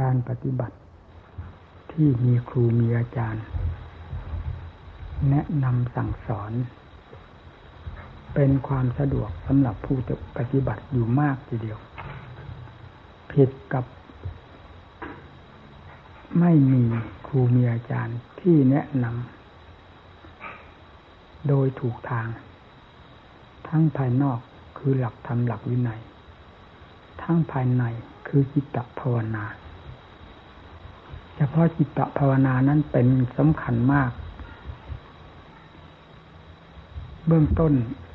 การปฏิบัติ ที่มีครูมีอาจารย์ แนะนำสั่งสอน เป็นความสะดวกสำหรับผู้ปฏิบัติอยู่มากทีเดียว ผิดกับไม่มีครูมีอาจารย์ที่แนะนำโดยถูกทาง ทั้งภายนอกคือหลักธรรมหลักวินัย ทั้งภายในคือจิตตภาวนา เฉพาะจิตตภาวนานั้นเป็นสำคัญมาก เบื้องต้น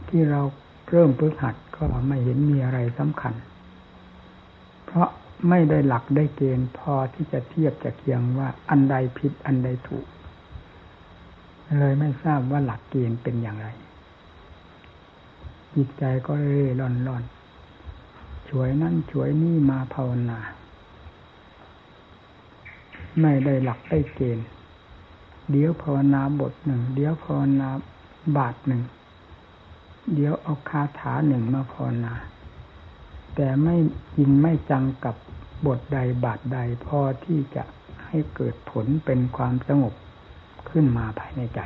ที่เราเริ่มฝึกหัดก็ไม่เห็นมีอะไรสำคัญ เพราะไม่ได้หลักได้เกณฑ์พอที่จะเทียบจะเคียงว่าอันใดผิดอันใดถูก เลยไม่ทราบว่าหลักเกณฑ์เป็นอย่างไร จิตใจก็เร่ร่อนร่อนช่วยนั่นช่วยนี่มาภาวนา ไม่ได้หลักได้เกณฑ์เดี๋ยวภาวนาบทหนึ่ง เดี๋ยวภาวนาบาทหนึ่ง เดี๋ยวเอาคาถาหนึ่งมาภาวนา แต่ไม่ยินไม่จังกับบทใดบาทใดพอที่จะให้เกิดผลเป็นความสงบขึ้นมาภายในใจ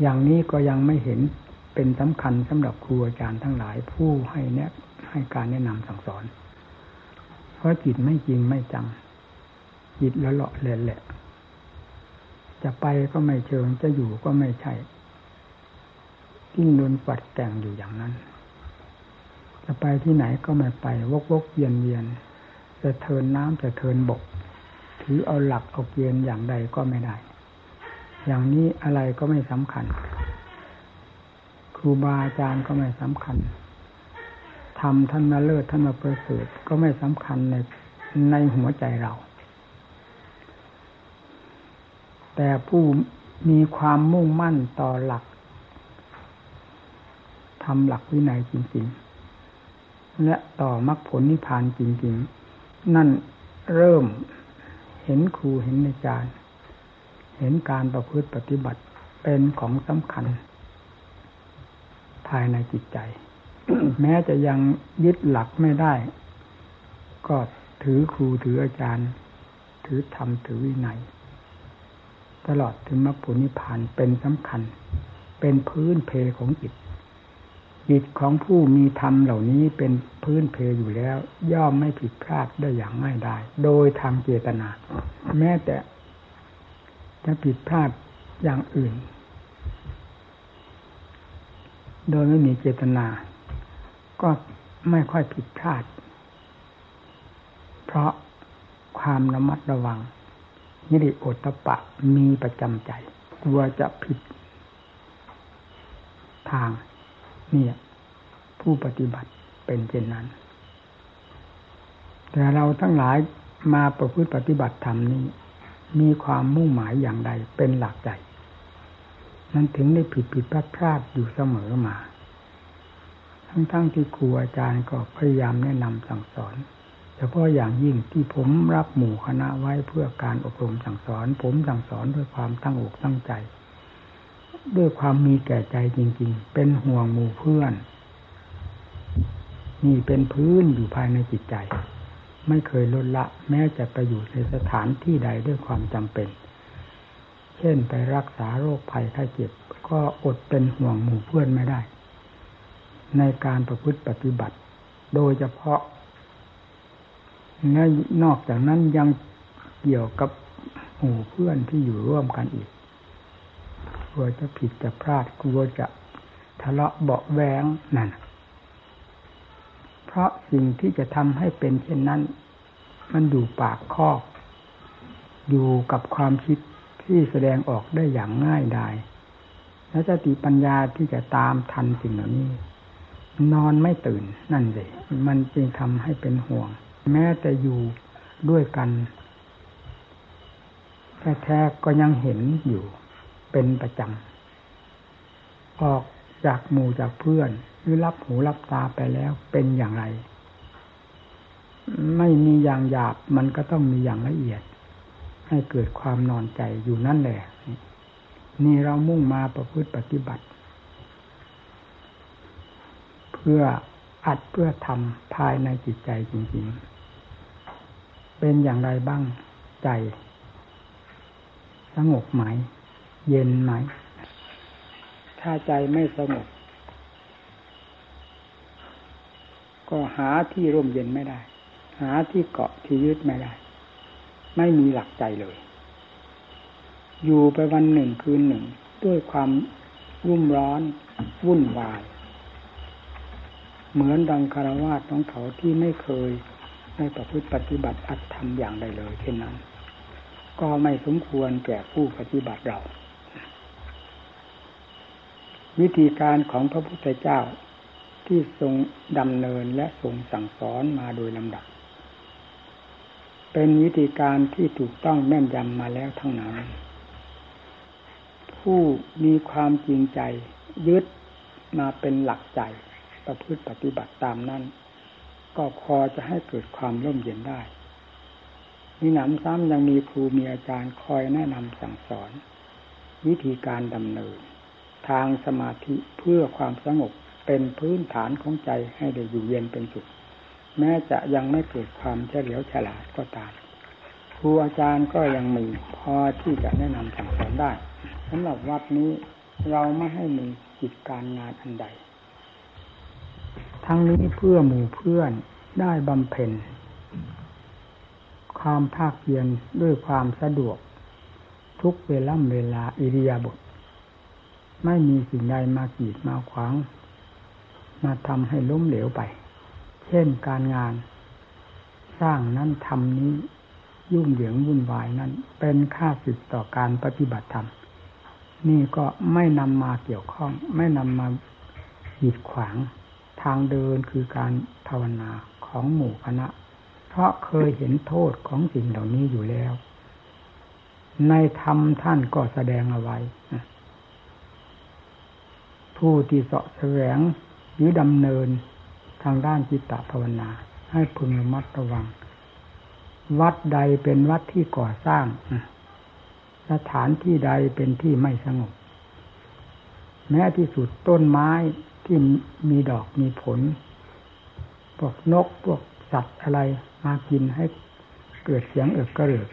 อย่างนี้ก็ยังไม่เห็นเป็นสำคัญสำหรับครูอาจารย์ทั้งหลายผู้ให้แนะให้การแนะนำสั่งสอน เพราะจิตไม่จริงไม่จัง จิตละเลาะเละแหละ จะไปก็ไม่เชิง จะอยู่ก็ไม่ใช่ทิ้งโดนปัดแต่งอยู่อย่างนั้น จะไปที่ไหนก็ไม่ไป วกวกเวียนเวียนจะเทินน้ำจะเทินบก ถือเอาหลักเอาเกณฑ์อย่างใดก็ไม่ได้ อย่างนี้อะไรก็ไม่สำคัญ ครูบาอาจารย์ก็ไม่สำคัญทำท่านมาเลิศท่านมาประเสริฐก็ไม่สำคัญในในหัวใจเรา แต่ผู้มีความมุ่งมั่นต่อหลักทำหลักวินัยจริงๆ และต่อมรรคผลนิพพานจริงๆ นั่นเริ่มเห็นครูเห็นอาจารย์ เห็นการประพฤติปฏิบัติเป็นของสำคัญ ภายในจิตใจ แม้จะยังยึดหลักไม่ได้ ก็ถือครูถืออาจารย์ ถือธรรมถือวินัย ตลอดถึงมรรคผลนิพพานเป็นสำคัญ เป็นพื้นเพของจิต จิตของผู้มีธรรมเหล่านี้เป็นพื้นเพอยู่แล้ว ย่อมไม่ผิดพลาดได้อย่างง่ายได้โดยทางเจตนา แม้แต่จะผิดพลาดอย่างอื่น โดยไม่มีเจตนา ก็ไม่ค่อยผิดพลาด เพราะความระมัดระวัง นิริโอตปะมีประจำใจ กลัวจะผิดทางเนี่ยผู้ปฏิบัติเป็นเช่นนั้น แต่เราทั้งหลายมาประพฤติปฏิบัติธรรมนี้ มีความมุ่งหมายอย่างใดเป็นหลักใจ นั้นถึงได้ผิดผิดพลาดพลาดอยู่เสมอมา ทั้งๆทที่ครูอาจารย์ก็พยายามแนะนำสั่งสอน ฉพาะอย่างยิ่งที่ผมรับหมู่คณะไว้เพื่อการอบรมสั่งสอน ผมสั่งสอนด้วยความตั้งอกตั้งใจ ด้วยความมีแก่ใจจริง ๆ เป็นห่วงหมู่เพื่อนนี่เป็นพื้นอยู่ภายในจิตใจ ไม่เคยลดละ แม้จะไปอยู่ในสถานที่ใดด้วยความจำเป็น เช่นไปรักษาโรคภัยไข้เจ็บ ก็อดเป็นห่วงหมู่เพื่อนไม่ได้ ในการประพฤติปฏิบัติ โดยเฉพาะ และนอกจากนั้นยังเกี่ยวกับหมู่เพื่อนที่อยู่ร่วมกันอีกกลัวจะผิดจะพลาดกลัวจะทะเลาะเบาแวงนั่น เพราะสิ่งที่จะทำให้เป็นเช่นนั้น มันอยู่ปากคอก อยู่กับความคิดที่แสดงออกได้อย่างง่ายดาย และสติปัญญาที่จะตามทันสิ่งเหล่านี้ นอนไม่ตื่นนั่นเลยมันจึงทำให้เป็นห่วง แม้แต่อยู่ด้วยกันแท้ๆก็ยังเห็นอยู่เป็นประจำออกจากหมู่จากเพื่อนหรือรับหูรับตาไปแล้วเป็นอย่างไร ไม่มีอย่างหยาบมันก็ต้องมีอย่างละเอียด ให้เกิดความนอนใจอยู่นั่นแหละ นี่เรามุ่งมาประพฤติปฏิบัติ เพื่ออัดเพื่อทำภายในจิตใจจริง ๆ เป็นอย่างไรบ้างใจ สงบไหม เย็นไหม ถ้าใจไม่สงบ ก็หาที่ร่มเย็นไม่ได้ หาที่เกาะที่ยึดไม่ได้ ไม่มีหลักใจเลย อยู่ไปวันหนึ่งคืนหนึ่ง ด้วยความรุ่มร้อน วุ่นวาย เหมือนดังคารวาสของเขาที่ไม่เคย ได้ประพฤติปฏิบัติอัตธรรมอย่างใดเลย เช่นนั้น ก็ไม่สมควรแก่ผู้ปฏิบัติเรา วิธีการของพระพุทธเจ้าที่ทรงดำเนินและทรงสั่งสอนมาโดยลำดับ เป็นวิธีการที่ถูกต้องแม่นยำมาแล้วทั้งนั้น ผู้มีความจริงใจยึดมาเป็นหลักใจประพฤติปฏิบัติตามนั้น ก็พอจะให้เกิดความร่มเย็นได้มีหนำซ้ำยังมีครูมีอาจารย์คอยแนะนำสั่งสอน วิธีการดำเนิน ทางสมาธิเพื่อความสงบเป็นพื้นฐานของใจให้ได้อยู่เย็นเป็นสุขแม้จะยังไม่เกิดความเฉลียวฉลาดก็ตามครูอาจารย์ก็ยังมีพอที่จะแนะนำสั่งสอนได้สำหรับวัดนี้เราไม่ให้มีกิจการงานอันใด ทั้งนี้เพื่อหมู่เพื่อนได้บำเพ็ญ ความภาคเพียรด้วยความสะดวก ทุกเวล่ำเวลาอิริยาบถไม่มีสิ่งใดมากีดมาขวาง มาทำให้ล้มเหลวไป เช่นการงาน สร้างนั้นทำนี้ ยุ่งเหยิงวุ่นวายนั้น เป็นค่าสึกต่อการปฏิบัติธรรมนี่ก็ไม่นำมาเกี่ยวข้อง ไม่นำมาหีดขวาง ทางเดินคือการภาวนาของหมู่คณะ เพราะเคยเห็นโทษของสิ่งเหล่านี้อยู่แล้ว ในธรรมท่านก็แสดงเอาไว้ ผู้ที่เสาะแสวงหรือดำเนินทางด้านจิตตภาวนา ให้พึงระมัดระวัง วัดใดเป็นวัดที่ก่อสร้าง สถานที่ใดเป็นที่ไม่สงบ แม้ที่สุดต้นไม้ ที่มีดอกมีผล พวกนกพวกสัตว์อะไรมากินให้เกิดเสียงเอิบกระเริก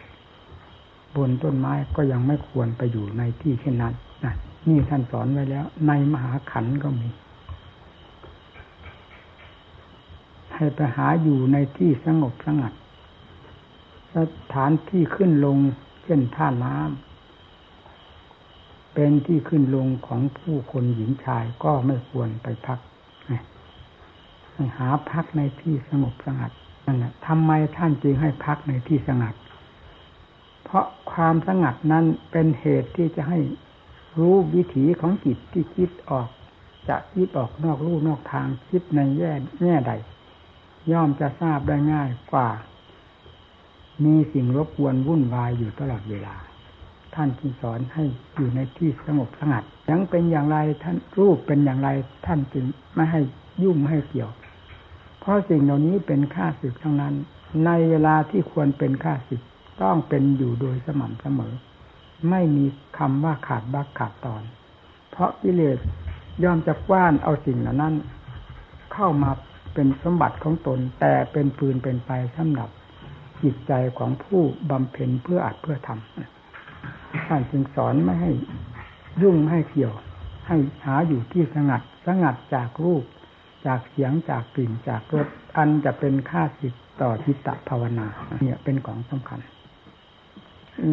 บนต้นไม้ก็ยังไม่ควรไปอยู่ในที่เช่นนั้นนะนี่ท่านสอนไว้แล้ว ในมหาขันก็มี ให้ไปหาอยู่ในที่สงบสงัด สถานที่ขึ้นลงเช่นท่าน้ำ เป็นที่ขึ้นลงของผู้คนหญิงชายก็ไม่ควรไปพักหาพักในที่สงบสงัดนั่นแหละทำไมท่านจึงให้พักในที่สงัด เพราะความสงัดนั้นเป็นเหตุที่จะให้รู้วิถีของจิตที่คิดออก จะคิดออกนอกรูนอกทางคิดในแง่แง่ใด ย่อมจะทราบได้ง่ายกว่า มีสิ่งรบกวนวุ่นวายอยู่ตลอดเวลา ท่านจึงสอนให้อยู่ในที่สงบสงัดยังเป็นอย่างไรท่านรูปเป็นอย่างไรท่านจึงไม่ให้ยุ่งไม่ให้เกี่ยว เพราะสิ่งเหล่านี้เป็นค่าศึกทั้งนั้น ในเวลาที่ควรเป็นค่าศึกต้องเป็นอยู่โดยสม่ำเสมอ ไม่มีคำว่าขาดบักขาดตอน เพราะกิเลสย่อมจะกว้านเอาสิ่งเหล่านั้น เข้ามาเป็นสมบัติของตน แต่เป็นปืนเป็นไปสำหรับจิตใจของผู้บำเพ็ญเพื่ออัดเพื่อทำ ท่านจึงสอนไม่ให้ยุ่งไม่ให้เกี่ยว ให้หาอยู่ที่สงัดสงัดจากรูป จากเสียงจากกลิ่นจากรสอันจะเป็นค่าสิทต่อจิตตภาวนา เนี่ยเป็นของสำคัญ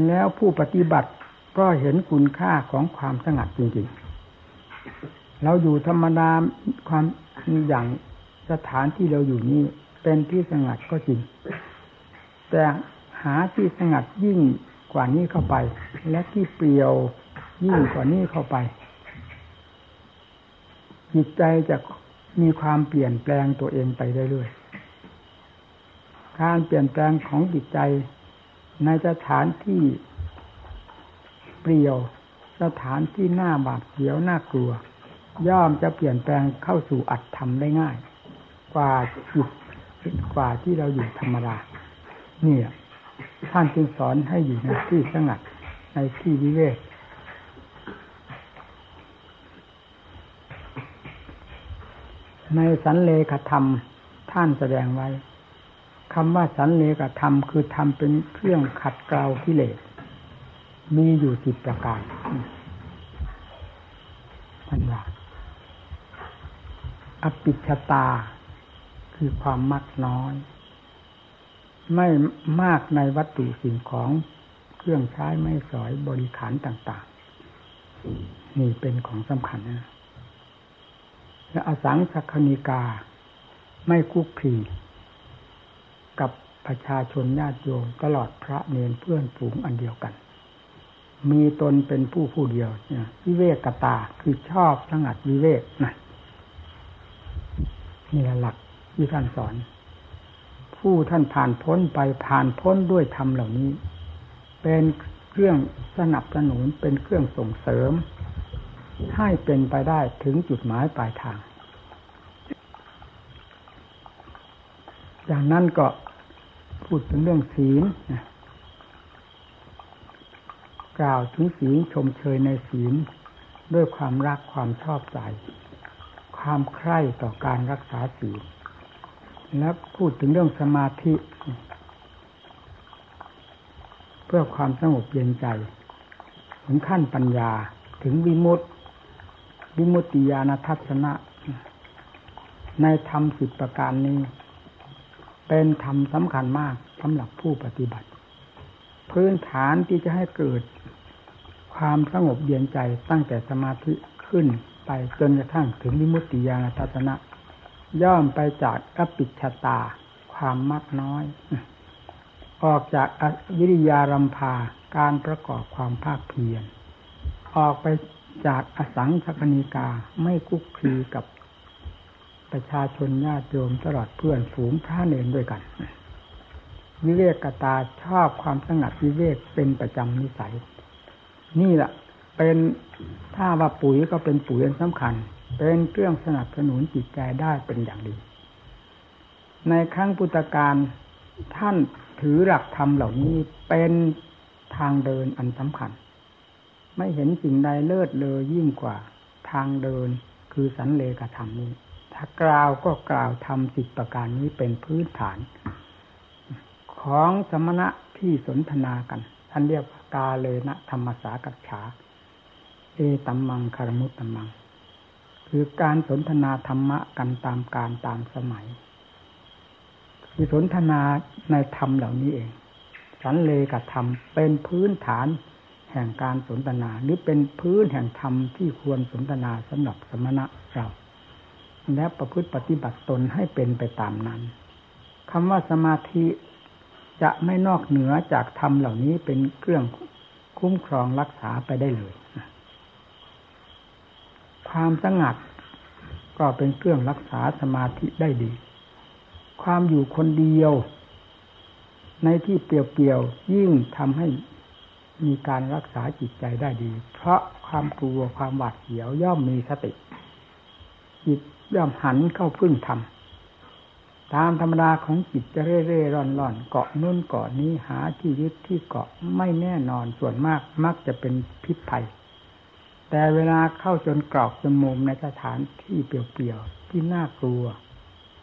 แล้วผู้ปฏิบัติก็เห็นคุณค่าของความสงัดจริงๆ เราอยู่ธรรมดาความอย่างสถานที่เราอยู่นี้เป็นที่สงัดก็จริง แต่หาที่สงัดยิ่ง กว่านี้เข้าไป และที่เปลี่ยวยิ่งกว่านี้เข้าไป จิตใจจะมีความเปลี่ยนแปลงตัวเองไปเรื่อยๆการเปลี่ยนแปลงของจิตใจ ในสถานที่เปลี่ยว สถานที่หน้าบาดเสียวน่ากลัว ย่อมจะเปลี่ยนแปลงเข้าสู่อัตธรรมได้ง่าย กว่าจิตกว่าที่เราอยู่ธรรมดาเนี่ย ท่านจึงสอนให้อยู่ในที่สงัดในที่วิเวกในสันเลขธรรมท่านแสดงไว้คำว่าสันเลกธรรมคือทำเป็นเครื่องขัดเกลากิเลสมีอยู่สิบประการท่านว่าอปิชตาคือความมักน้อย ไม่มากในวัตถุสิ่งของเครื่องใช้ไม่สอยบริขารต่าง ๆ นี่เป็นของสำคัญนะและอสังสักนิกา ไม่คุกคีกับประชาชนญาติโยมตลอดพระเนรเพื่อนฝูงอันเดียวกัน มีตนเป็นผู้ผู้เดียวเนี่ยวิเวกตาคือชอบสงัดวิเวกนะนี่หลักที่ท่านสอน ผู้ท่านผ่านพ้นไปผ่านพ้นด้วยธรรมเหล่านี้ เป็นเครื่องสนับสนุนเป็นเครื่องส่งเสริม ให้เป็นไปได้ถึงจุดหมายปลายทางอย่างนั้นก็พูดถึงเรื่องศีลกล่าวถึงศีลชมเชยในศีลด้วยความรักความชอบใจ ความใคร่ต่อการรักษาศีล แล้วพูดถึงเรื่องสมาธิ เพื่อความสงบเย็นใจ ถึงขั้นปัญญาถึงวิมุตติ วิมุตติญาณทัศนะ ในธรรมสิบประการนี้ เป็นธรรมสำคัญมากสำหรับผู้ปฏิบัติ พื้นฐานที่จะให้เกิดความสงบเย็นใจตั้งแต่สมาธิขึ้นไปจนกระทั่งถึงวิมุตติญาณทัศนะ ย่อมไปจากอปิชตา ความมักน้อย ออกจากวิริยารำพาการประกอบความภาคเพียรออกไปจากอสังสกนิกาไม่คุกคีกับประชาชนญาติโยมตลอดเพื่อนฝูงพระเนรด้วยกัน วิเวกตาชอบความสงัดวิเวกเป็นประจำนิสัย นี่แหละเป็นถ้าว่าปุ๋ยก็เป็นปุ๋ยสำคัญ เป็นเครื่องสนับสนุนจิตใจได้เป็นอย่างดี ในครั้งพุทธกาลท่านถือหลักธรรมเหล่านี้เป็นทางเดินอันสำคัญ ไม่เห็นสิ่งใดเลิศเลยยิ่งกว่าทางเดินคือสันเลกธรรมนี้ ถ้ากล่าวก็กล่าวทำสิบประการนี้เป็นพื้นฐาน ของสมณะที่สนทนากัน ท่านเรียกกาเลนะธรรมสากัจฉาเอตัมมังคารมุตตัมมัง คือการสนทนาธรรมะกันตามการตามสมัย คือสนทนาในธรรมเหล่านี้เอง สันเลกับธรรมเป็นพื้นฐานแห่งการสนทนาหรือเป็นพื้นแห่งธรรมที่ควรสนทนาสำหรับสมณะเราและประพฤติปฏิบัติตนให้เป็นไปตามนั้นคำว่าสมาธิจะไม่นอกเหนือจากธรรมเหล่านี้เป็นเครื่องคุ้มครองรักษาไปได้เลย ความสงัด ก็เป็นเครื่องรักษาสมาธิได้ดี ความอยู่คนเดียว ในที่เปลี่ยวๆยิ่งทำให้มีการรักษาจิตใจได้ดี เพราะความกลัวความหวาดเสียวย่อมมีสติ จิตย่อมหันเข้าพึ่งธรรมตามธรรมดาของจิตจะเร่เร่ร่อนร่อนเกาะนุ่นเกาะนี้หาที่ยึดที่เกาะไม่แน่นอนส่วนมากมักจะเป็นพิษภัย แต่เวลาเข้าจนกรอกจมูกในสถานที่เปลี่ยวๆที่น่ากลัว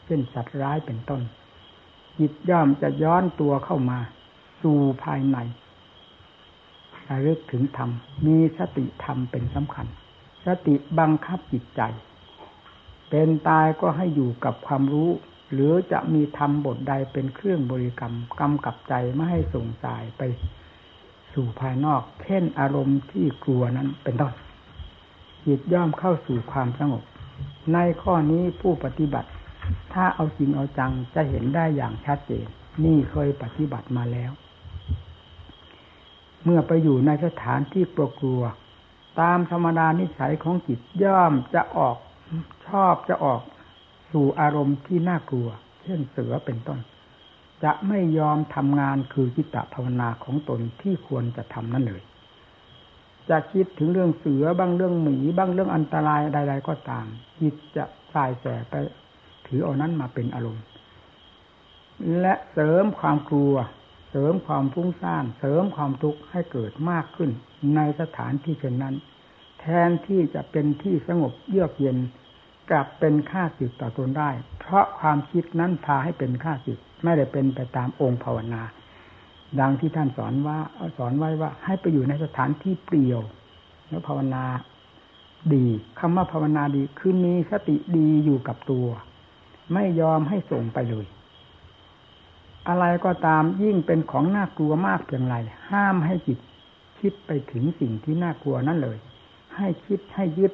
เช่นสัตว์ร้ายเป็นต้น จิตย่อมจะย้อนตัวเข้ามา สู่ภายในระลึกถึงธรรม มีสติธรรมเป็นสำคัญ สติบังคับจิตใจ เป็นตายก็ให้อยู่กับความรู้ หรือจะมีธรรมบทใดเป็นเครื่องบริกรรมกำกับใจไม่ให้ส่งสายไปสู่ภายนอก เช่นอารมณ์ที่กลัวนั้นเป็นต้น จิตย่อมเข้าสู่ความสงบ ในข้อนี้ผู้ปฏิบัติ ถ้าเอาจริงเอาจังจะเห็นได้อย่างชัดเจน นี่เคยปฏิบัติมาแล้ว เมื่อไปอยู่ในสถานที่ปกลัว ตามธรรมดานิสัยของจิตย่อมจะออกชอบจะออกสู่อารมณ์ที่น่ากลัว เช่นเสือเป็นต้น จะไม่ยอมทำงานคือจิตตภาวนาของตนที่ควรจะทำนั่นเลย จะคิดถึงเรื่องเสือบ้างเรื่องหมีบ้างเรื่องอันตรายใด ๆ ก็ตามจิตจะสายแสไปถือเอานั้นมาเป็นอารมณ์ และเสริมความกลัว เสริมความฟุ้งซ่าน เสริมความทุกข์ให้เกิดมากขึ้น ในสถานที่เช่นนั้น แทนที่จะเป็นที่สงบเยือกเย็นกลับเป็นค่าศึกต่อตนได้ เพราะความคิดนั้นพาให้เป็นค่าศึกไม่ได้เป็นไปตามองค์ภาวนา ดังที่ท่านสอนว่าสอนไว้ว่า ให้ไปอยู่ในสถานที่เปลี่ยว แล้วภาวนาดีคำว่าภาวนาดีคือมีสติดีอยู่กับตัว ไม่ยอมให้ส่งไปเลย อะไรก็ตามยิ่งเป็นของน่ากลัวมากเพียงไรห้ามให้จิตคิดไปถึงสิ่งที่น่ากลัวนั่นเลย ให้คิดให้ยึด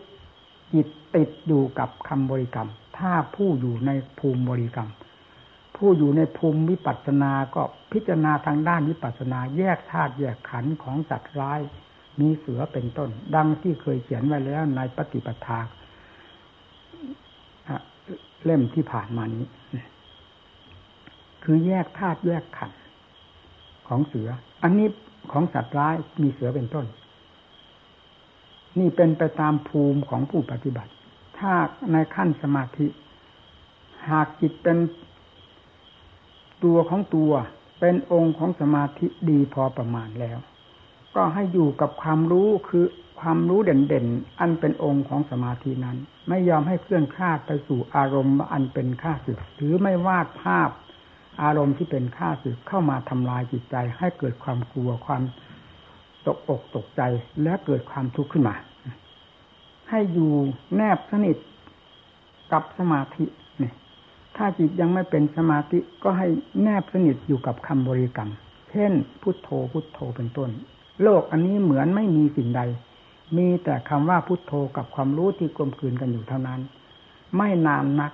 จิตติดอยู่กับคำบริกรรม ถ้าผู้อยู่ในภูมิบริกรรม ผู้อยู่ในภูมิวิปัสสนา ก็พิจารณาทางด้านวิปัสสนา แยกธาตุแยกขันธ์ของสัตว์ร้าย มีเสือเป็นต้น ดังที่เคยเขียนไว้แล้วในปฏิปทาเล่มที่ผ่านมานี้ คือแยกธาตุแยกขันธ์ของเสือ อันนี้ของสัตว์ร้ายมีเสือเป็นต้น นี่เป็นไปตามภูมิของผู้ปฏิบัติ ถ้าในขั้นสมาธิ หากจิตเป็น ตัวของตัวเป็นองค์ของสมาธิดีพอประมาณแล้ว ก็ให้อยู่กับความรู้คือความรู้เด่นๆ อันเป็นองค์ของสมาธินั้น ไม่ยอมให้เคลื่อนคลาดไปสู่อารมณ์อันเป็นข้าศึก หรือไม่วาดภาพ อารมณ์ที่เป็นข้าศึกเข้ามาทำลายจิตใจ ให้เกิดความกลัวความตกอกตกใจและเกิดความทุกข์ขึ้นมา ให้อยู่แนบสนิทกับสมาธิ ถ้าจิตยังไม่เป็นสมาธิก็ให้แนบสนิทอยู่กับคำบริกรรม เช่น พุทโธพุทโธเป็นต้น โลกอันนี้เหมือนไม่มีสิ่งใด มีแต่คำว่าพุทโธกับความรู้ที่กลมกลืนกันอยู่เท่านั้น ไม่นานนัก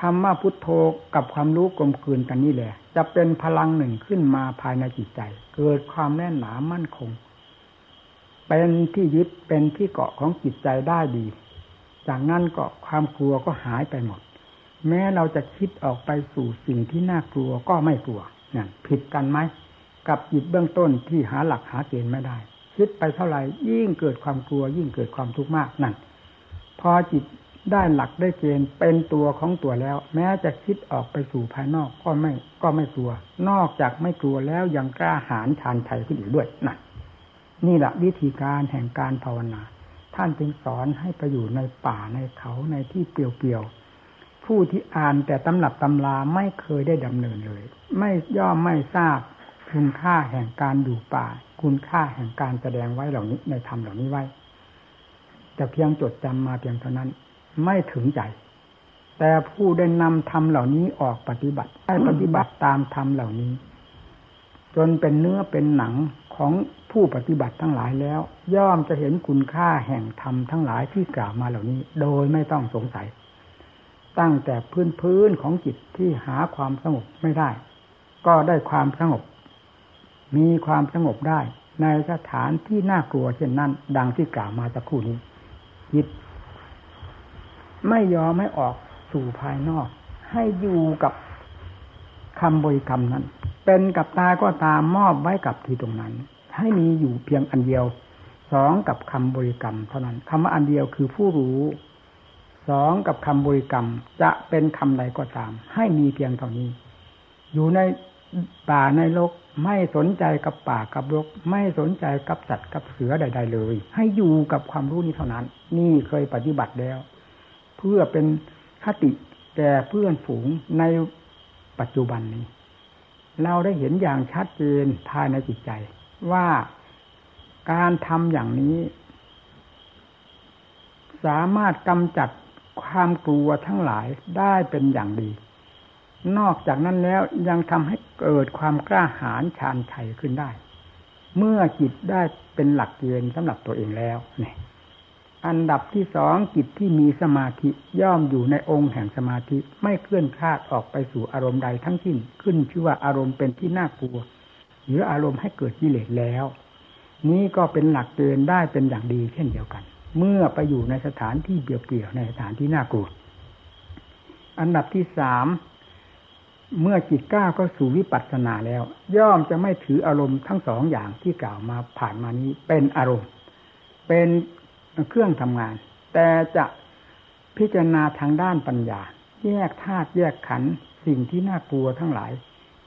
คำว่าพุทโธกับความรู้กลมกลืนกันนี่แหละ จะเป็นพลังหนึ่งขึ้นมาภายในจิตใจ เกิดความแน่นหนามั่นคง เป็นที่ยึดเป็นที่เกาะของจิตใจได้ดี จากนั้นก็ความกลัวก็หายไปหมด แม้เราจะคิดออกไปสู่สิ่งที่น่ากลัวก็ไม่กลัวนั่นผิดกันไหมกับจิตเบื้องต้นที่หาหลักหาเกณฑ์ไม่ได้ คิดไปเท่าไหร่ยิ่งเกิดความกลัว ยิ่งเกิดความทุกข์มากนั่นพอจิตได้หลักได้เกณฑ์เป็นตัวของตัวแล้ว แม้จะคิดออกไปสู่ภายนอกก็ไม่ก็ไม่กลัว นอกจากไม่กลัวแล้วยังกล้าหาญชานชัยขึ้นอีกด้วยนั่นนี่แหละวิธีการแห่งการภาวนา ท่านจึงสอนให้ไปอยู่ในป่าในเขาในที่เปลี่ยวๆ ผู้ที่อ่านแต่ตำหนับตำราไม่เคยได้ดำเนินเลย ไม่ย่อมไม่ทราบคุณค่าแห่งการอยู่ป่า คุณค่าแห่งการแสดงไว้เหล่านี้ในธรรมเหล่านี้ไว้ แต่เพียงจดจำมาเพียงเท่านั้น ไม่ถึงใจ แต่ผู้ได้นำธรรมเหล่านี้ออกปฏิบัติได้ปฏิบัติตามธรรมเหล่านี้ จนเป็นเนื้อเป็นหนังของ ผู้ปฏิบัติทั้งหลายแล้ว ย่อมจะเห็นคุณค่าแห่งธรรมทั้งหลายที่กล่าวมาเหล่านี้ โดยไม่ต้องสงสัย ตั้งแต่พื้นพื้นของจิตที่หาความสงบไม่ได้ ก็ได้ความสงบ มีความสงบได้ ในสถานที่น่ากลัวเช่นนั้น ดังที่กล่าวมาสักครู่นี้ จิต ไม่ยอมให้ออกสู่ภายนอก ให้อยู่กับคำบริกรรมนั้น เป็นกับตาก็ตามมอบไว้กับที่ตรงนั้น ให้มีอยู่เพียงอันเดียวสองกับคำบริกรรม เท่านั้นคำว่าอันเดียวคือผู้รู้สองกับคำบริกรรมจะเป็นคำใดก็ตาม ให้มีเพียงเท่านี้ อยู่ในป่าในโลกไม่สนใจกับป่ากับโลกไม่สนใจกับสัตว์กับเสือใด ๆ เลย ให้อยู่กับความรู้นี้เท่านั้น นี่เคยปฏิบัติแล้ว เพื่อเป็นคติแก่เพื่อนฝูงในปัจจุบันนี้ เราได้เห็นอย่างชัดเจนภายในจิตใจ ว่าการทำอย่างนี้ สามารถกำจัดความกลัวทั้งหลายได้เป็นอย่างดี นอกจากนั้นแล้วยังทำให้เกิดความกล้าหาญชาญชัยขึ้นได้ เมื่อจิตได้เป็นหลักเกณฑ์สำหรับตัวเองแล้วเนี่ยอันดับที่สองจิตที่มีสมาธิย่อมอยู่ในองค์แห่งสมาธิไม่เคลื่อนคลาดออกไปสู่อารมณ์ใดทั้งสิ้นขึ้นชื่อว่าอารมณ์เป็นที่น่ากลัว หรืออารมณ์ให้เกิดกิเลสแล้ว นี้ก็เป็นหลักเกณฑ์ได้เป็นอย่างดีเช่นเดียวกัน เมื่อไปอยู่ในสถานที่เปลี่ยวๆในสถานที่น่ากลัวอันดับที่สามเมื่อจิตก้าวก็สู่วิปัสสนาแล้ว ย่อมจะไม่ถืออารมณ์ทั้งสองอย่างที่กล่าวมาผ่านมานี้เป็นอารมณ์ เป็นเครื่องทำงาน แต่จะพิจารณาทางด้านปัญญา แยกธาตุแยกขันธ์สิ่งที่น่ากลัวทั้งหลาย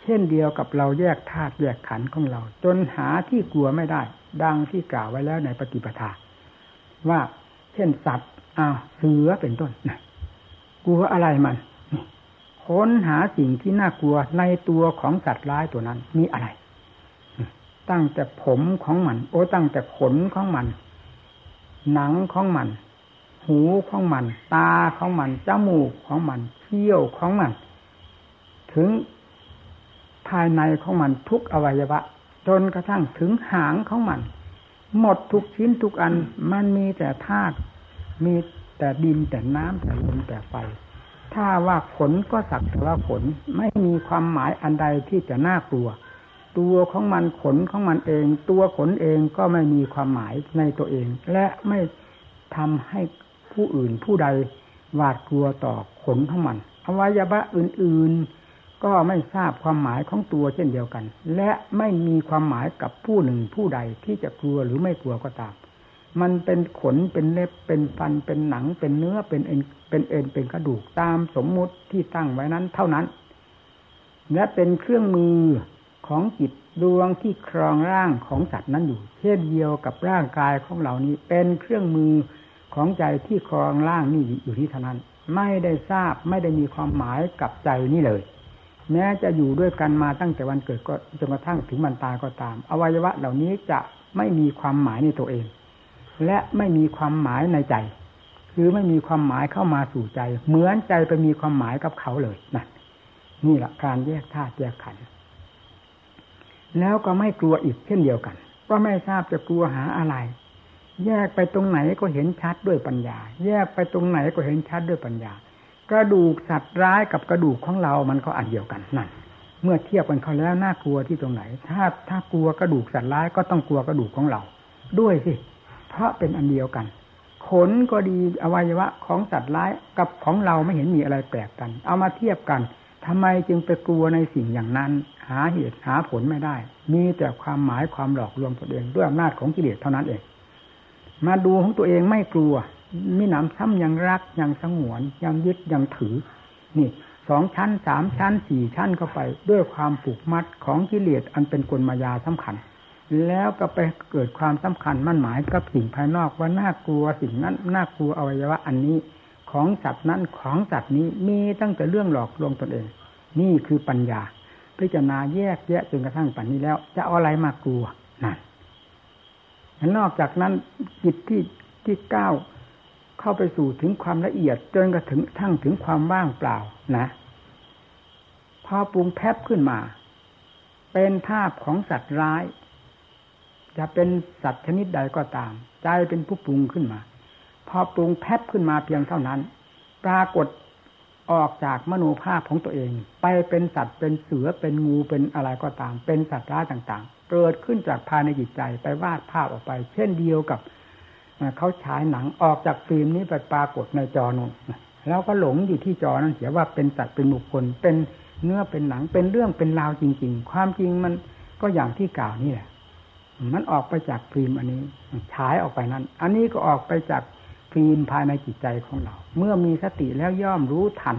เช่นเดียวกับเราแยกธาตุแยกขันธ์ของเรา จนหาที่กลัวไม่ได้ ดังที่กล่าวไว้แล้วในปฏิปทา ว่าเช่นสัตว์อ้าวเสือเป็นต้นนะกลัวอะไรมันค้นหาสิ่งที่น่ากลัวในตัวของสัตว์ร้ายตัวนั้น มีอะไร ตั้งแต่ผมของมัน โอ้ตั้งแต่ขนของมัน หนังของมัน หูของมัน ตาของมันจมูกของมันเขี้ยวของมัน ถึง ภายในของมันทุกอวัยวะ จนกระทั่งถึงหางของมัน หมดทุกชิ้นทุกอันมันมีแต่ธาตุมีแต่ดินแต่น้ำแต่ลมแต่ไฟถ้าว่าขนก็สักแต่ว่าขนไม่มีความหมายอันใดที่จะน่ากลัว ตัวของมันขนของมันเอง ตัวขนเองก็ไม่มีความหมายในตัวเอง และไม่ทำให้ผู้อื่นผู้ใดหวาดกลัวต่อขนของมันอวัยวะอื่นๆ ก็ไม่ทราบความหมายของตัวเช่นเดียวกัน และไม่มีความหมายกับผู้หนึ่งผู้ใดที่จะกลัวหรือไม่กลัวก็ตาม มันเป็นขนเป็นเล็บเป็นฟันเป็นหนัง เป็นเนื้อเป็นเอ็นเป็นเอ็นเป็นกระดูกตามสมมุติที่ตั้งไว้นั้นเท่านั้น และเป็นเครื่องมือของจิตดวงที่ครองร่างของสัตว์นั้นอยู่ เช่นเดียวกับร่างกายของเหล่านี้ เป็นเครื่องมือของใจที่ครองร่างนี่อยู่ที่เท่านั้น ไม่ได้ทราบไม่ได้มีความหมายกับใจนี่เลย แม้จะอยู่ด้วยกันมาตั้งแต่วันเกิดก็จนกระทั่งถึงวันตายก็ตาม อวัยวะเหล่านี้จะไม่มีความหมายในตัวเอง และไม่มีความหมายในใจ คือไม่มีความหมายเข้ามาสู่ใจ เหมือนใจไปมีความหมายกับเขาเลยนั่นนี่แหละการแยกธาตุแยกขันธ์แล้วก็ไม่กลัวอีกเช่นเดียวกัน ก็ไม่ทราบจะกลัวหาอะไร แยกไปตรงไหนก็เห็นชัดด้วยปัญญา แยกไปตรงไหนก็เห็นชัดด้วยปัญญา กระดูกสัตว์ร้ายกับกระดูกของเรา มันก็อันเดียวกันนั่นเมื่อเทียบกันเขาแล้วน่ากลัวที่ตรงไหน ถ้าถ้ากลัวกระดูกสัตว์ร้ายก็ต้องกลัวกระดูกของเรา ด้วยสิ เพราะเป็นอันเดียวกัน ขนก็ดีอวัยวะของสัตว์ร้ายกับของเราไม่เห็นมีอะไรแปลกกัน เอามาเทียบกันทำไมจึงไปกลัวในสิ่งอย่างนั้น หาเหตุหาผลไม่ได้ มีแต่ความหมายความหลอกลวงตัวเองด้วยอำนาจของกิเลสเท่านั้นเอง มาดูของตัวเองไม่กลัว มีหนำซ้ำยังรักยังสงวนยังยึดยังถือ นี่สองชั้นสามชั้นสี่ชั้นเข้าไป ด้วยความผูกมัดของกิเลสอันเป็นกลมายาสำคัญ แล้วก็ไปเกิดความสำคัญมั่นหมายกับสิ่งภายนอกว่าน่ากลัวสิ่งนั้นน่ากลัวอวัยวะอันนี้ ของสัตว์นั้นของสัตว์นี้มีตั้งแต่เรื่องหลอกลวงตนเอง นี่คือปัญญา พิจารณาแยกแยะจนกระทั่งปัจนี้แล้ว จะเอาอะไรมากลัวนั่นนอกจากนั้นจิตที่ที่ก้าว เข้าไปสู่ถึงความละเอียดจนกระถึงทั้งถึงความว่างเปล่านะพอปรุงแพบขึ้นมา เป็นภาพของสัตว์ร้าย จะเป็นสัตว์ชนิดใดก็ตาม ใจเป็นผู้ปรุงขึ้นมา พอปรุงแพบขึ้นมาเพียงเท่านั้น ปรากฏออกจากมโนภาพของตัวเอง ไปเป็นสัตว์เป็นเสือเป็นงูเป็นอะไรก็ตาม เป็นสัตว์ร้ายต่างๆ เกิดขึ้นจากภายในจิตใจไปวาดภาพออกไป เช่นเดียวกับ เขาฉายหนังออกจากฟิล์มนี้ไปปรากฏในจอนุ่นแล้วก็หลงอยู่ที่จอนั้นเสียว่าเป็นสัตว์เป็นบุคคล เป็นเนื้อเป็นหนังเป็นเรื่องเป็นราวจริง ๆ ความจริงมันก็อย่างที่กล่าวนี่แหละ มันออกไปจากฟิล์มอันนี้ฉายออกไปนั้น อันนี้ก็ออกไปจากฟิล์มภายในจิตใจของเรา เมื่อมีสติแล้วย่อมรู้ทัน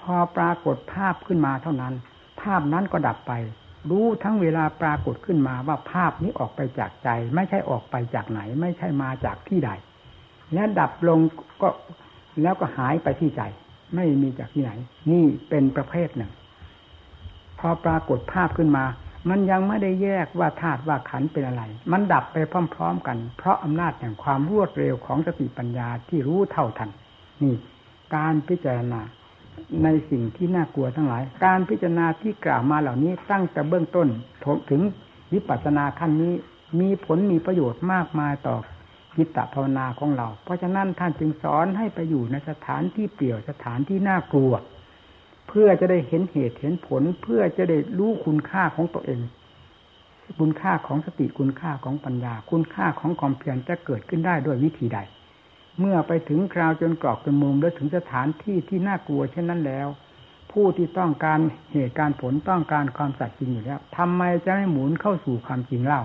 พอปรากฏภาพขึ้นมาเท่านั้น ภาพนั้นก็ดับไป รู้ทั้งเวลาปรากฏขึ้นมาว่าภาพนี้ออกไปจากใจ ไม่ใช่ออกไปจากไหน ไม่ใช่มาจากที่ใด และดับลงก็แล้วก็หายไปที่ใจ ไม่มีจากที่ไหน นี่เป็นประเภทหนึ่ง พอปรากฏภาพขึ้นมา มันยังไม่ได้แยกว่าธาตุว่าขันเป็นอะไร มันดับไปพร้อม ๆ กัน เพราะอำนาจแห่งความรวดเร็วของสติปัญญาที่รู้เท่าทัน นี่ การพิจารณา ในสิ่งที่น่ากลัวทั้งหลาย การพิจารณาที่กล่าวมาเหล่านี้ตั้งแต่เบื้องต้นถึงวิปัสสนาขั้นนี้ มีผลมีประโยชน์มากมายต่อจิตตภาวนาของเรา เพราะฉะนั้นท่านจึงสอนให้ไปอยู่ในสถานที่เปลี่ยวสถานที่น่ากลัว เพื่อจะได้เห็นเหตุเห็นผล เพื่อจะได้รู้คุณค่าของตัวเอง คุณค่าของสติคุณค่าของปัญญา คุณค่าของความเพียรจะเกิดขึ้นได้ด้วยวิธีใด เมื่อไปถึงคราวจนกรอกจนมุมและถึงสถานที่ที่น่ากลัวเช่นนั้นแล้ว ผู้ที่ต้องการเหตุการผลต้องการความสัตย์จริงอยู่แล้วทำไมจะไม่หมุนเข้าสู่ความจริงเล่า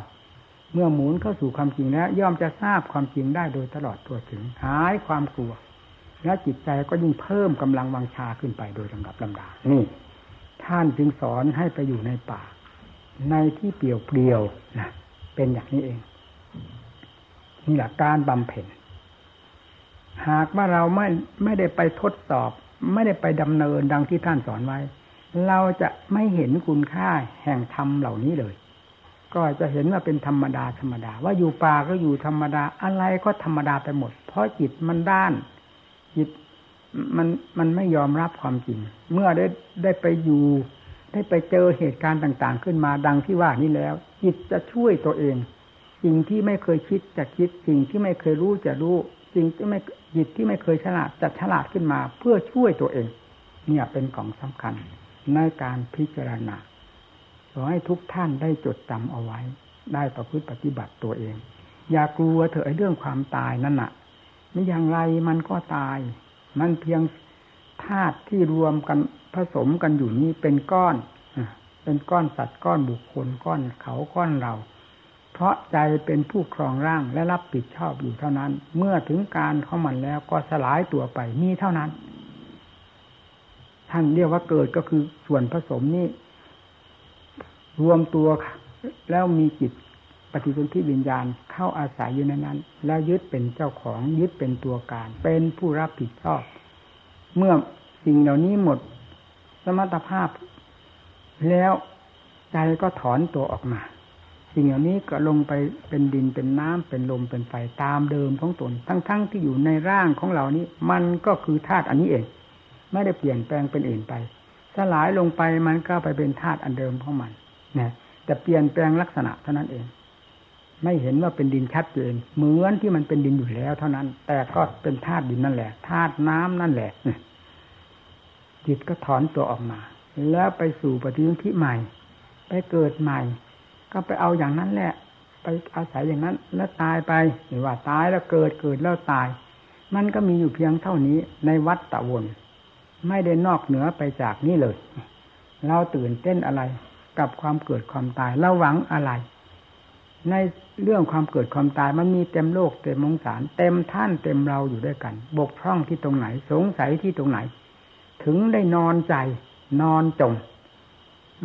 เมื่อหมุนเข้าสู่ความจริงแล้ว ย่อมจะทราบความจริงได้โดยตลอดตัวถึงหายความกลัว และจิตใจก็ยิ่งเพิ่มกำลังวังชาขึ้นไปโดยลำดับลำดานี่ ท่านจึงสอนให้ไปอยู่ในป่า ในที่เปลี่ยวเปลี่ยวนะเป็นอย่างนี้เองนี่แหละการบำเพ็ญ หากว่าเราไม่ไม่ได้ไปทดสอบ ไม่ได้ไปดำเนินดังที่ท่านสอนไว้ เราจะไม่เห็นคุณค่าแห่งธรรมเหล่านี้เลย ก็จะเห็นว่าเป็นธรรมดาธรรมดา ว่าอยู่ป่าก็อยู่ธรรมดาอะไรก็ธรรมดาไปหมด เพราะจิตมันด้าน จิตมันมันไม่ยอมรับความจริง เมื่อได้ได้ไปอยู่ ได้ไปเจอเหตุการณ์ต่างๆ ขึ้นมาดังที่ว่านี้แล้ว จิตจะช่วยตัวเอง สิ่งที่ไม่เคยคิดจะคิด สิ่งที่ไม่เคยรู้จะรู้ สิ่งที่ไม่ จิตที่ไม่เคยฉลาดจะฉลาดขึ้นมาเพื่อช่วยตัวเอง เนี่ยเป็นของสำคัญในการพิจารณาขอให้ทุกท่านได้จดจำเอาไว้ ได้ประพฤติปฏิบัติตัวเอง อย่ากลัวเถอะเรื่องความตายนั่นน่ะไม่อย่างไรมันก็ตาย มันเพียงธาตุที่รวมกันผสมกันอยู่นี้เป็นก้อนเป็นก้อนสัตว์ก้อนบุคคลก้อนเขาก้อนเรา เพราะใจเป็นผู้ครองร่างและรับผิดชอบอยู่เท่านั้น เมื่อถึงการของมันแล้วก็สลายตัวไปมีเท่านั้น ท่านเรียกว่าเกิดก็คือส่วนผสมนี้รวมตัวแล้วมีจิตปฏิสนธิวิญญาณเข้าอาศัยอยู่ในนั้น แล้วยึดเป็นเจ้าของยึดเป็นตัวการ เป็นผู้รับผิดชอบ เมื่อสิ่งเหล่านี้หมดสมรรถภาพ แล้วใจก็ถอนตัวออกมา สิ่งเหล่านี้ก็ลงไปเป็นดินเป็นน้ำเป็นลมเป็นไฟตามเดิมของตน ทั้งๆทที่อยู่ในร่างของเรานี้ มันก็คือธาตุอันนี้เอง ไม่ได้เปลี่ยนแปลงเป็นอื่นไป สลายลงไปมันก็ไปเป็นธาตุอันเดิมของมันนะแต่เปลี่ยนแปลงลักษณะเท่านั้นเอง ไม่เห็นว่าเป็นดินชัดเจนเหมือนที่มันเป็นดินอยู่แล้วเท่านั้น แต่ก็เป็นธาตุดินนั่นแหละธาตุน้ำนั่นแหละจิตก็ถอนตัวออกมา แล้วไปสู่ปฏิยุทธิใหม่ ไปเกิดใหม่ ก็ไปเอาอย่างนั้นแหละ ไปอาศัยอย่างนั้น แล้วตายไปหรือว่าตายแล้วเกิดเกิดแล้วตาย มันก็มีอยู่เพียงเท่านี้ในวัดตะวน ไม่ได้นอกเหนือไปจากนี้เลย เราตื่นเต้นอะไรกับความเกิดความตายเราหวังอะไร ในเรื่องความเกิดความตายมันมีเต็มโลกเต็มมงสารเต็มท่านเต็มเราอยู่ด้วยกัน บกพร่องที่ตรงไหน สงสัยที่ตรงไหน ถึงได้นอนใจ นอนจม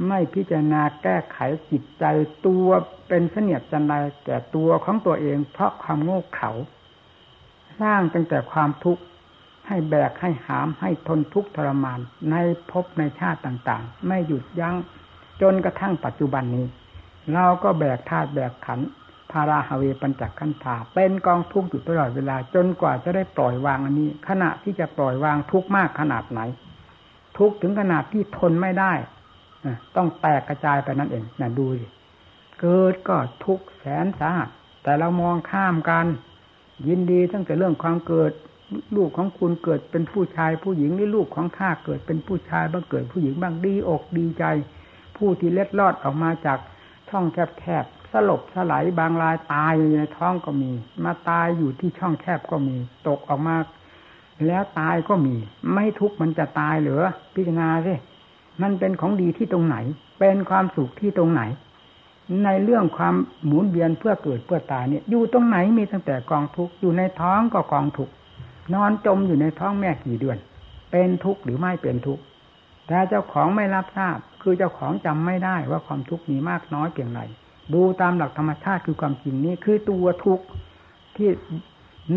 ไม่พิจารณาแก้ไขจิตใจตัวเป็นเสนียดจันไรแก่ตัวของตัวเอง เพราะความโง่เขลาสร้างตั้งแต่ความทุกข์ให้แบกให้หามให้ทนทุกข์ทรมานในภพในชาติต่างๆ ไม่หยุดยัง้งจนกระทั่งปัจจุบันนี้ เราก็แบกธาตุแบกขันพาราฮาเวปัญจขันธาเป็นกองทุกข์อยู่ตลอดเวลา จนกว่าจะได้ปล่อยวางอันนี้ ขณะที่จะปล่อยวางทุกข์มากขนาดไหน ทุกข์ถึงขนาดที่ทนไม่ได้ ต้องแตกกระจายไปนั่นเองนะดูสิเกิดก็ทุกแสนสาหัสแต่เรามองข้ามกัน ยินดีตั้งแต่เรื่องความเกิดลูกของคุณเกิดเป็นผู้ชายผู้หญิงหรือลูกของข้าเกิดเป็นผู้ชายบ้างเกิดผู้หญิงบ้างดีอกดีใจ ผู้ที่เล็ดลอดออกมาจากช่องแคบๆสลบสลายบางรายตายในท้องก็มี มาตายอยู่ที่ช่องแคบก็มี ตกออกมา แล้วตายก็มี ไม่ทุกมันจะตายเหรือพิจารณาสิ มันเป็นของดีที่ตรงไหน เป็นความสุขที่ตรงไหน ในเรื่องความหมุนเวียนเพื่อเกิดเพื่อตายเนี่ยอยู่ตรงไหนมีตั้งแต่กองทุกอยู่ในท้องก็กองทุกนอนจมอยู่ในท้องแม่กี่เดือน เป็นทุกข์หรือไม่เป็นทุกข์แต่เจ้าของไม่รับทราบ คือเจ้าของจำไม่ได้ว่าความทุกข์มีมากน้อยเพียงไรดูตามหลักธรรมชาติคือความจริงนี้คือตัวทุกข์ที่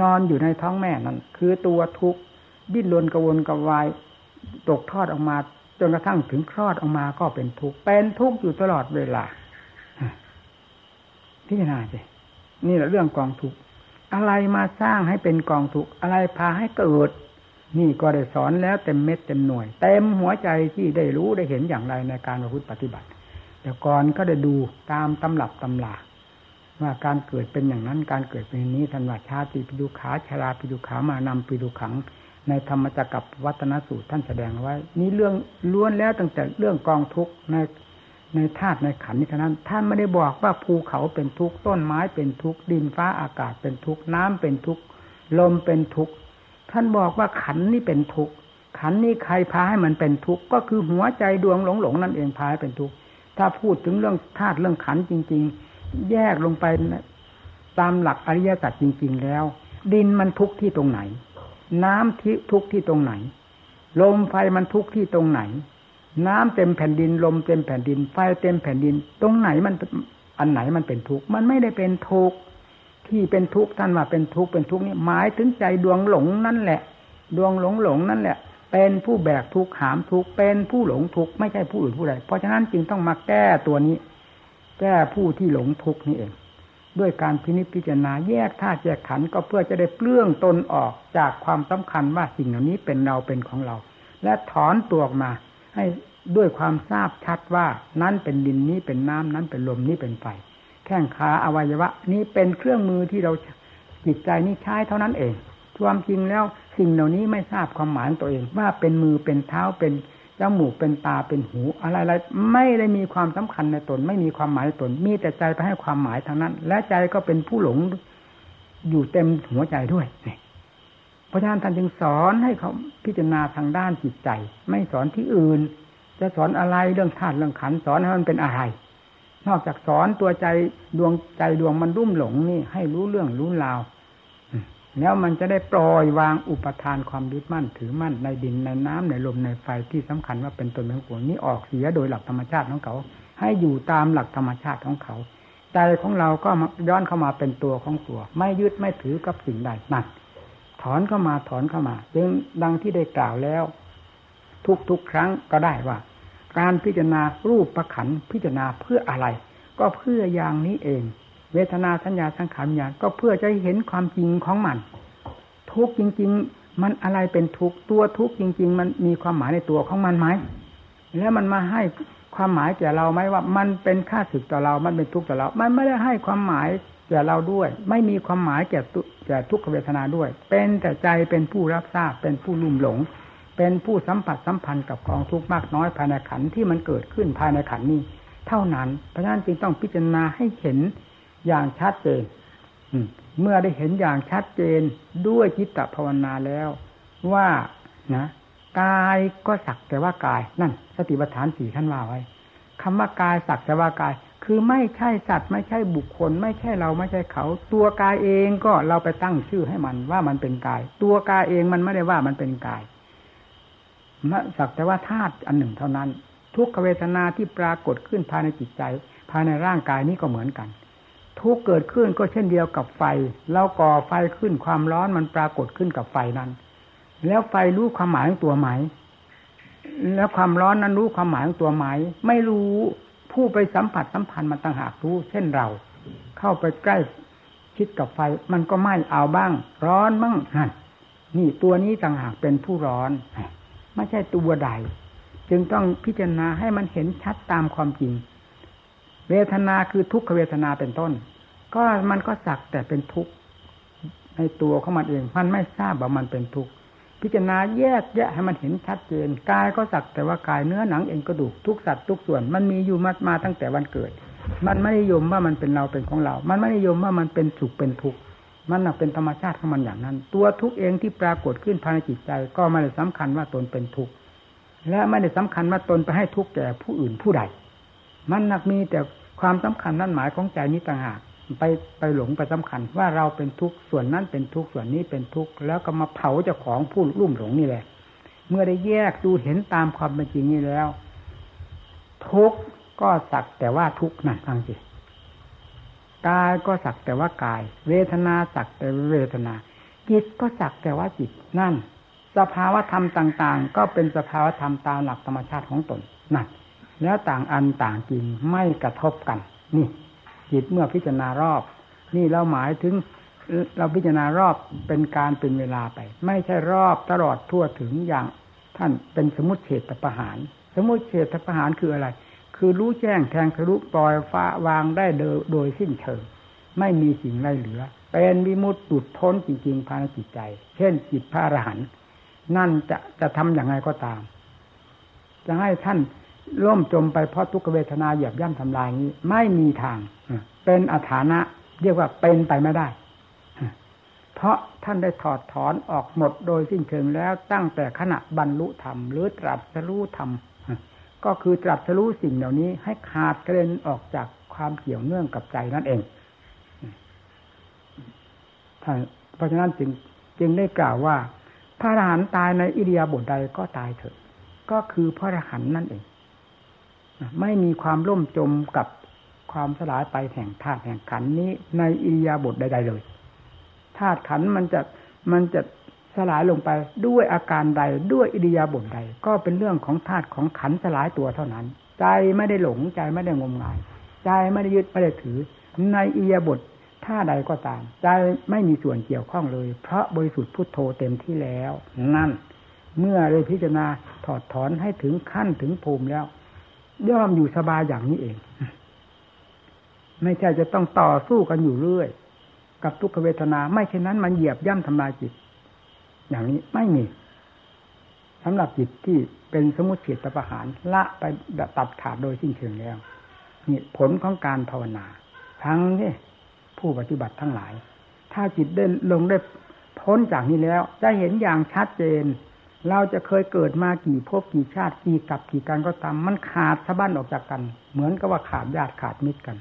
นอนอยู่ในท้องแม่นั่นคือตัวทุกข์ดิ้นรนกระวนกระวายตกทอดออกมา นกระทั่งถึงคลอดออกมาก็เป็นทุกข์เป็นทุกข์อยู่ตลอดเวลาพิจารณาสินี่แหละเรื่องกองทุกข์อะไรมาสร้างให้เป็นกองทุกข์อะไรพาให้เกิด นี่ก็ได้สอนแล้วเต็มเม็ดเต็มหน่วย เต็มหัวใจที่ได้รู้ได้เห็นอย่างไรในการประพฤติปฏิบัติแต่ก่อนก็ได้ดูตามตำรับตำลาว่าการเกิดเป็นอย่างนั้นการเกิดเป็นนี้ทันวัชาติปิดุขาชราปิดุขามานำปิดุขัง ในธรรมจักรวัฒนสูตรท่านแสดงไว้ นี่เรื่องล้วนแล้วตั้งแต่เรื่องกองทุกข์ในในธาตุในขันนี้เท่านั้น ท่านไม่ได้บอกว่าภูเขาเป็นทุกข์ต้นไม้เป็นทุกข์ดินฟ้าอากาศเป็นทุกข์น้ำเป็นทุกข์ลมเป็นทุกข์ท่านบอกว่าขันนี่เป็นทุกข์ขันนี่ใครพาให้มันเป็นทุกข์ก็คือหัวใจดวงหลงหลงนั่นเองพาให้เป็นทุกข์ถ้าพูดถึงเรื่องธาตุเรื่องขันจริง ๆ แยกลงไปตามหลักอริยสัจจริง ๆ แล้ว ดินมันทุกข์ที่ตรงไหน น้ำที่ทุกที่ตรงไหน ลมไฟมันทุกที่ตรงไหน น้ำเต็มแผ่นดิน ลมเต็มแผ่นดิน ไฟเต็มแผ่นดิน ตรงไหนมันอันไหนมันเป็นทุกข์มันไม่ได้เป็นทุกข์ที่เป็นทุกข์ท่านว่าเป็นทุกข์เป็นทุกข์นี่หมายถึงใจดวงหลงนั่นแหละ ดวงหลงหลงนั่นแหละ เป็นผู้แบกทุกข์หามทุกข์เป็นผู้หลงทุกข์ไม่ใช่ผู้อื่นผู้ใดเพราะฉะนั้นจึงต้องมาแก้ตัวนี้ แก้ผู้ที่หลงทุกข์นี่เอง ด้วยการพินิจพิจารณาแยกธาตุแยกขันธ์ก็เพื่อจะได้เปลื้องตนออกจากความสำคัญว่าสิ่งเหล่านี้เป็นเราเป็นของเรา และถอนตัวออกมา ให้ด้วยความทราบชัดว่านั้นเป็นดินนี้เป็นน้ำนั้นเป็นลมนี้เป็นไฟแข้งขาอวัยวะ นี้เป็นเครื่องมือที่เราจิตใจนี้ใช้เท่านั้นเองความจริงแล้วสิ่งเหล่านี้ไม่ทราบความหมายตัวเอง ว่าเป็นมือเป็นเท้าเป็น จมูกเป็นตาเป็นหู อะไรอะไรไม่ได้มีความสำคัญในตน ไม่มีความหมายในตน มีแต่ใจไปให้ความหมายทางนั้น และใจก็เป็นผู้หลงอยู่เต็มหัวใจด้วยเนี่ยเพราะฉะนั้นท่านจึงสอนให้เขาพิจารณาทางด้านจิตใจ ไม่สอนที่อื่น จะสอนอะไรเรื่องธาตุเรื่องขันสอนให้มันเป็นอะไร นอกจากสอนตัวใจดวงใจดวงมันรุ่มหลงนี่ ให้รู้เรื่องรู้ราว แล้วมันจะได้ปล่อยวางอุปทานความยึดมั่นถือมั่นในดินในน้ำในลมในไฟที่สำคัญว่าเป็นตนเป็นของนี้ออกเสียโดยหลักธรรมชาติของเขา ให้อยู่ตามหลักธรรมชาติของเขา ใจของเราก็ย้อนเข้ามาเป็นตัวของตัว ไม่ยึดไม่ถือกับสิ่งใดนั่นถอนเข้ามาถอนเข้ามาจึงดังที่ได้กล่าวแล้ว ทุกๆครั้งก็ได้ว่า การพิจารณารูปประขันพิจารณาเพื่ออะไร ก็เพื่ออย่างนี้เอง เวทนาสัญญาสังขารญาณก็เพื่อจะเห็นความจริงของมัน ทุกจริง ๆ มันอะไรเป็นทุกตัวทุกจริง ๆ มันมีความหมายในตัวของมันไหมแล้วมันมาให้ความหมายแก่เราไหมว่า มันเป็นค่าสึกต่อเรา มันเป็นทุกข์ต่อเรา มันไม่ได้ให้ความหมายแก่เราด้วย ไม่มีความหมายแก่แก่ทุกขเวทนาด้วย เป็นแต่ใจเป็นผู้รับทราบ เป็นผู้ลุ่มหลง เป็นผู้สัมผัสสัมพันธ์กับกองทุกข์มากน้อยภายในขันที่มันเกิดขึ้นภายในขันนี้ เท่านั้น เพราะฉะนั้นจึงต้องพิจารณาให้เห็น อย่างชัดเจนเมื่อได้เห็นอย่างชัดเจนด้วยจิตตภาวนาแล้ว ว่านะกายก็สักแต่ว่ากายนั่น สติปัฏฐานสี่ท่านว่าไว้คำว่ากายสักแต่ว่ากาย คือไม่ใช่สัตว์ไม่ใช่บุคคล ไม่ใช่เราไม่ใช่เขา ตัวกายเองก็เราไปตั้งชื่อให้มันว่ามันเป็นกาย ตัวกายเองมันไม่ได้ว่ามันเป็นกายสักแต่ว่าธาตุอันหนึ่งเท่านั้น ทุกขเวทนาที่ปรากฏขึ้นภายในจิตใจ ภายในร่างกายนี้ก็เหมือนกัน ทุกเกิดขึ้นก็เช่นเดียวกับไฟเราก่อไฟขึ้นความร้อนมันปรากฏขึ้นกับไฟนั้น แล้วไฟรู้ความหมายของตัวไหม แล้วความร้อนนั้นรู้ความหมายของตัวไหม ไม่รู้ผู้ไปสัมผัสสัมพันธ์มันต่างหากรู้เช่นเรา เข้าไปใกล้คิดกับไฟมันก็ไหม้เอาบ้าง ร้อนบ้างนั่นนี่ตัวนี้ต่างหากเป็นผู้ร้อนไม่ใช่ตัวใด จึงต้องพิจารณาให้มันเห็นชัดตามความจริง เวทนาคือทุกขเวทนาเป็นต้น ก็มันก็สักแต่เป็นทุกข์ในตัวของมันเอง มันไม่ทราบว่ามันเป็นทุกข์พิจารณาแยกแยะให้มันเห็นชัดเจนกายก็สักแต่ว่ากายเนื้อหนังเองกระดูกทุกสัตว์ทุกส่วน มันมีอยู่มามาตั้งแต่วันเกิด มันไม่นิยมว่ามันเป็นเราเป็นของเรา มันไม่นิยมว่ามันเป็นสุขเป็นทุกข์มันเป็นธรรมชาติของมันอย่างนั้น ตัวทุกเองที่ปรากฏขึ้นภายในจิตใจ ก็ไม่ได้สำคัญว่าตนเป็นทุกข์และไม่ได้สำคัญว่าตนไปให้ทุกข์แก่ผู้อื่นผู้ใด มันนักมีแต่ความสำคัญนั่นหมายของใจนี้ต่างหากไปไปหลงไปสำคัญ ว่าเราเป็นทุกข์ส่วนนั้นเป็นทุกข์ส่วนนี้เป็นทุกข์แล้วก็มาเผาเจ้าของผู้รุ่มหลงนี่แหละ เมื่อได้แยกดูเห็นตามความเป็นจริงนี้แล้ว ทุกข์ก็สักแต่ว่าทุกข์นั่นฟังสิกายก็สักแต่ว่ากาย เวทนาสักแต่เวทนา จิตก็สักแต่ว่าจิตนั่น สภาวะธรรมต่าง ๆ ก็เป็นสภาวะธรรมตามหลักธรรมชาติของตนนั่น แล้วต่างอันต่างจริงไม่กระทบกัน นี่ จิตเมื่อพิจารณารอบ นี่เราหมายถึงเราพิจารณารอบเป็นการเป็นเวลาไป ไม่ใช่รอบตลอดทั่วถึงอย่างท่านเป็นสมุติเฉตประหาร สมุติเฉตประหารคืออะไร คือรู้แจ้งแทงทะลุปล่อยฟ้าวางได้โดยสิ้นเชิง ไม่มีสิ่งไรเหลือ เป็นวิมุตติุดพ้นจริงๆภายในจิตใจ เช่นจิตพระอรหันต์นั่นจะจะทำอย่างไรก็ตาม จะให้ท่าน ล่มจมไปเพราะทุกขเวทนาเหยียบย่ำทำลายนี้ ไม่มีทาง เป็นอาถานะ เรียกว่าเป็นไปไม่ได้ เพราะท่านได้ถอดถอนออกหมดโดยสิ้นเชิงแล้วตั้งแต่ขณะบรรลุธรรม หรือตรัสรู้ธรรม ก็คือตรัสรู้สิ่งเหล่านี้ ให้ขาดกระเด็นออกจากความเกี่ยวเนื่องกับใจนั่นเองเพราะฉะนั้นจึงจึงได้กล่าวว่า พระอรหันต์ตายในอิเดียบทใดก็ตายเถอะ ก็คือพระอรหันต์นั่นเอง ไม่มีความล่มจมกับความสลายไปแห่งธาตุแห่งขันนี้ในอิริยาบถใด ๆ เลยธาตุขันมันจะมันจะสลายลงไปด้วยอาการใดด้วยอิริยาบถใด ก็เป็นเรื่องของธาตุของขันสลายตัวเท่านั้น ใจไม่ได้หลงใจไม่ได้งมงาย ใจไม่ได้ยึดไม่ได้ถือ ในอิริยาบถท่าใดก็ตาม ใจไม่มีส่วนเกี่ยวข้องเลย เพราะบริสุทธิ์พุทโธเต็มที่แล้ว นั่น เมื่อได้พิจารณาถอดถอนให้ถึงขั้นถึงภูมิแล้ว ย่อมอยู่สบายอย่างนี้เอง ไม่ใช่จะต้องต่อสู้กันอยู่เรื่อย กับทุกขเวทนา ไม่เช่นนั้นมันเหยียบย่ำทำลายจิต อย่างนี้ไม่มีสำหรับจิตที่เป็นสมุทเฉตประหารละไปตัดขาดโดยสิ้นเชิงแล้วนี่ผลของการภาวนา ทั้งนี่ผู้ปฏิบัติทั้งหลาย ถ้าจิตได้ลงได้พ้นจากนี้แล้ว จะเห็นอย่างชัดเจน เราจะเคยเกิดมากี่ภพกี่ชาติกี่กับกี่การก็ตามมันขาดสะบั้นออกจากกัน เหมือนกับว่าขาดญาติขาดมิตรกัน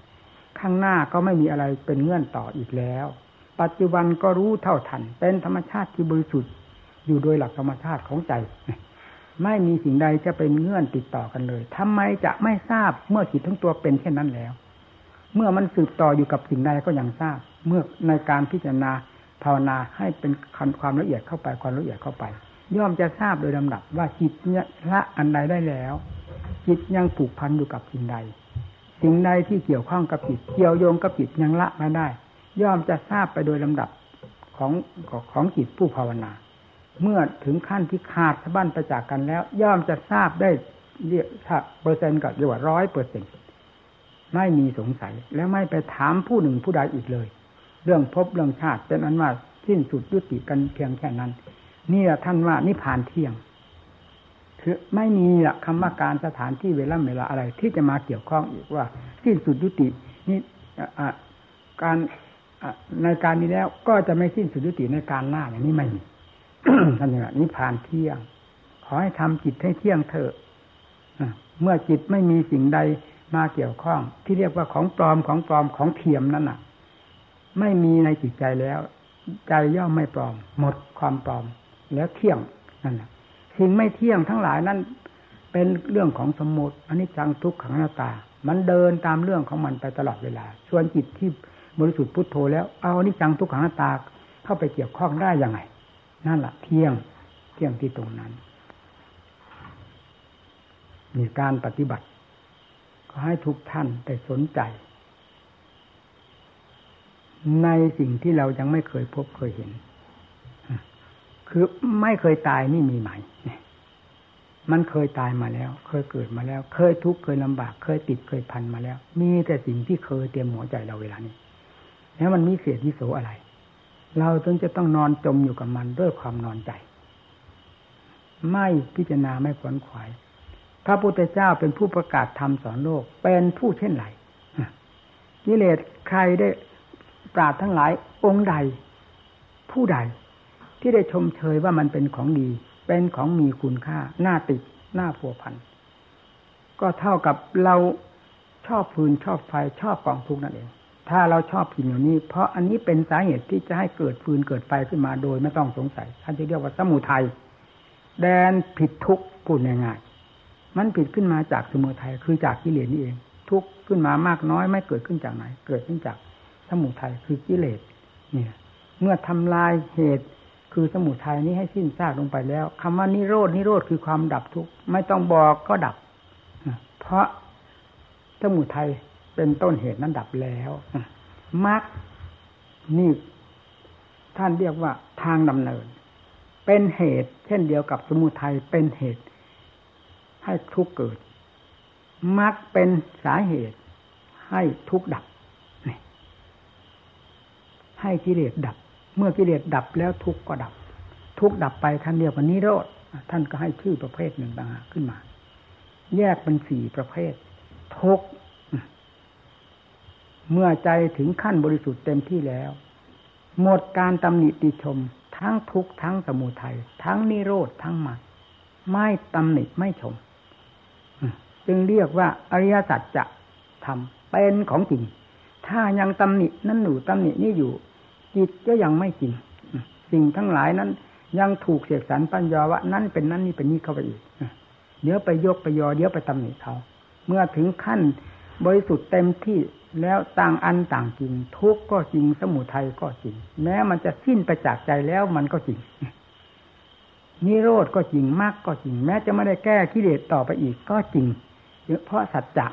ข้างหน้าก็ไม่มีอะไรเป็นเงื่อนต่ออีกแล้ว ปัจจุบันก็รู้เท่าทัน เป็นธรรมชาติที่บริสุทธิ์อยู่โดยหลักธรรมชาติของใจ ไม่มีสิ่งใดจะเป็นเงื่อนติดต่อกันเลยทำไมจะไม่ทราบเมื่อจิตทั้งตัวเป็นเช่นนั้นแล้ว เมื่อมันสืบต่ออยู่กับสิ่งใดก็ยังทราบ เมื่อในการพิจารณาภาวนาให้เป็นความละเอียดเข้าไปความละเอียดเข้าไป ย่อมจะทราบโดยลำดับว่าจิตเนี่ยละอันใดได้แล้ว จิตยังผูกพันอยู่กับสิ่งใด สิ่งใดที่เกี่ยวข้องกับจิตเกี่ยวโยงกับจิตยังละไมาได้ ย่อมจะทราบไปโดยลำดับของของจิตผู้ภาวนา เมื่อถึงขั้นที่ขาดสะบั้นไปจากกันแล้ว ย่อมจะทราบได้เรียกเปอร์เซ็นต์กับเรียกว่าร้อยเปอร์เซ็นต์ไม่มีสงสัยและไม่ไปถามผู้หนึ่งผู้ใดอีกเลย เรื่องพบเรื่องชาติเป็นอันว่าสิ้นสุดยุติกันเพียงแค่นั้น นี่แหละท่านว่านิพพานเที่ยง คือไม่มีละคำว่าการสถานที่เวลาเวลาอะไร ที่จะมาเกี่ยวข้องอีกว่าสิ้นสุดยุตินี่การในการนี้แล้วก็จะไม่สิ้นสุดยุติในการหน้าอย่างนี้ไม่มีท่านว่านิพพานเที่ยง ขอให้ทำจิตให้เที่ยงเถอะเมื่อจิตไม่มีสิ่งใดมาเกี่ยวข้อง ที่เรียกว่าของปลอมของปลอมของเทียมนั่นน่ะ ไม่มีในจิตใจแล้ว ใจย่อมไม่ปลอม หมดความปลอม แล้วเที่ยงนั่นแหละสิ่งไม่เที่ยงทั้งหลายนั้นเป็นเรื่องของสมมติอันนี้จังทุกขังหน้าตา มันเดินตามเรื่องของมันไปตลอดเวลา ส่วนจิตที่บริสุทธิ์พุทโธแล้วเอาอันนี้จังทุกขังหน้าตาเข้าไปเกี่ยวข้องได้ยังไง นั่นแหละเที่ยงเที่ยงที่ตรงนั้น มีการปฏิบัติขอให้ทุกท่านได้สนใจ ในสิ่งที่เรายังไม่เคยพบเคยเห็น คือไม่เคยตายนี่มีไหมมันเคยตายมาแล้ว เคยเกิดมาแล้ว เคยทุกข์เคยลำบาก เคยติดเคยพันมาแล้ว มีแต่สิ่งที่เคยเตรียมหัวใจเราเวลานี้ แล้วมันมีเสียที่โสอะไร เราต้องจะต้องนอนจมอยู่กับมันด้วยความนอนใจ ไม่พิจารณาไม่ขวนขวาย พระพุทธเจ้าเป็นผู้ประกาศธรรมสอนโลก เป็นผู้เช่นไรกิเลสใครได้ปราดทั้งหลายองค์ใด ผู้ใด ที่ได้ชมเชยว่ามันเป็นของดี เป็นของมีคุณค่าหน้าติดหน้าผัวพัน ก็เท่ากับเราชอบฟืนชอบไฟชอบกองทุกนั่นเอง ถ้าเราชอบสิ่งอย่างนี้ เพราะอันนี้เป็นสาเหตุที่จะให้เกิดฟืนเกิดไฟขึ้นมาโดยไม่ต้องสงสัยท่านจะเรียกว่าสมุทัยแดนผิดทุกพูดง่ายมันผิดขึ้นมาจากสมุทัยคือจากกิเลสนี่เอง ทุกขึ้นมามากน้อยไม่เกิดขึ้นจากไหน เกิดขึ้นจากสมุทัยคือกิเลสเนี่ย เมื่อทำลายเหตุ คือสมุทัยนี้ให้สิ้นซากลงไปแล้วคำว่านิโรดนิโรธคือความดับทุกข์ไม่ต้องบอกก็ดับ เพราะสมุทัยเป็นต้นเหตุนั้นดับแล้วมรรคนี่ท่านเรียกว่าทางดำเนิน เป็นเหตุ เช่นเดียวกับสมุทัยเป็นเหตุ ให้ทุกข์เกิดมักเป็นสาเหตุ ให้ทุกข์ดับให้กิเลสดับ เมื่อกิเลสดับแล้วทุกข์ก็ดับ ทุกข์ดับไปท่านเรียกว่านิโรธท่านก็ให้ชื่อประเภทหนึ่งต่างหากขึ้นมา แยกเป็นสี่ประเภท ทุกข์เมื่อใจถึงขั้นบริสุทธิ์เต็มที่แล้ว หมดการตำหนิติชม ทั้งทุกข์ทั้งสมุทัยทั้งนิโรธทั้งมรรคไม่ตำหนิไม่ชม จึงเรียกว่าอริยสัจจะทำเป็นของจริง ถ้ายังตำหนินั่นหนูตำหนินี่อยู่ จิตก็ยังไม่จริง สิ่งทั้งหลายนั้น ยังถูกเสกสรรปัญญาว่านั่นเป็นนั่นนี่เป็นนี่เข้าไปอีกเดี๋ยวไปยกไปยอเดี๋ยวไปตำหนิเขาเมื่อถึงขั้นบริสุทธิ์เต็มที่แล้วต่างอันต่างจริง ทุกข์ก็จริงสมุทัยก็จริง แม้มันจะสิ้นไปจากใจแล้วมันก็จริงนิโรธก็จริงมากก็จริง แม้จะไม่ได้แก้กิเลสต่อไปอีกก็จริงเพราะสัจจะ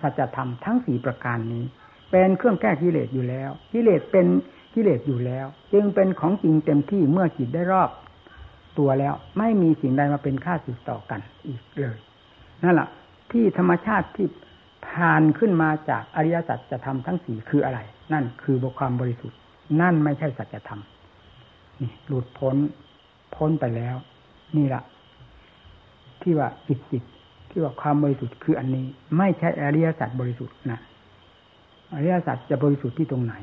สัจธรรมทั้งสี่ประการนี้ เป็นเครื่องแก้กิเลสอยู่แล้ว กิเลสเป็น กิเลสอยู่แล้ว จึงเป็นของจริงเต็มที่เมื่อจิตได้รอบ ตัวแล้วไม่มีสิ่งใดมาเป็นค่าสิทต่อกันอีกเลย นั่นแหละที่ธรรมชาติที่ผ่านขึ้นมาจากอริยสัจจะทำทั้งสี่คืออะไร นั่นคือบความบริสุทธิ์ นั่นไม่ใช่สัจธรรมนี่หลุดพ้นพ้นไปแล้ว นี่แหละที่ว่าจิตจิตที่ว่าความบริสุทธิ์คืออันนี้ ไม่ใช่อริยสัจบริสุทธิ์นะอริยสัจจะบริสุทธิ์ที่ตรงไหน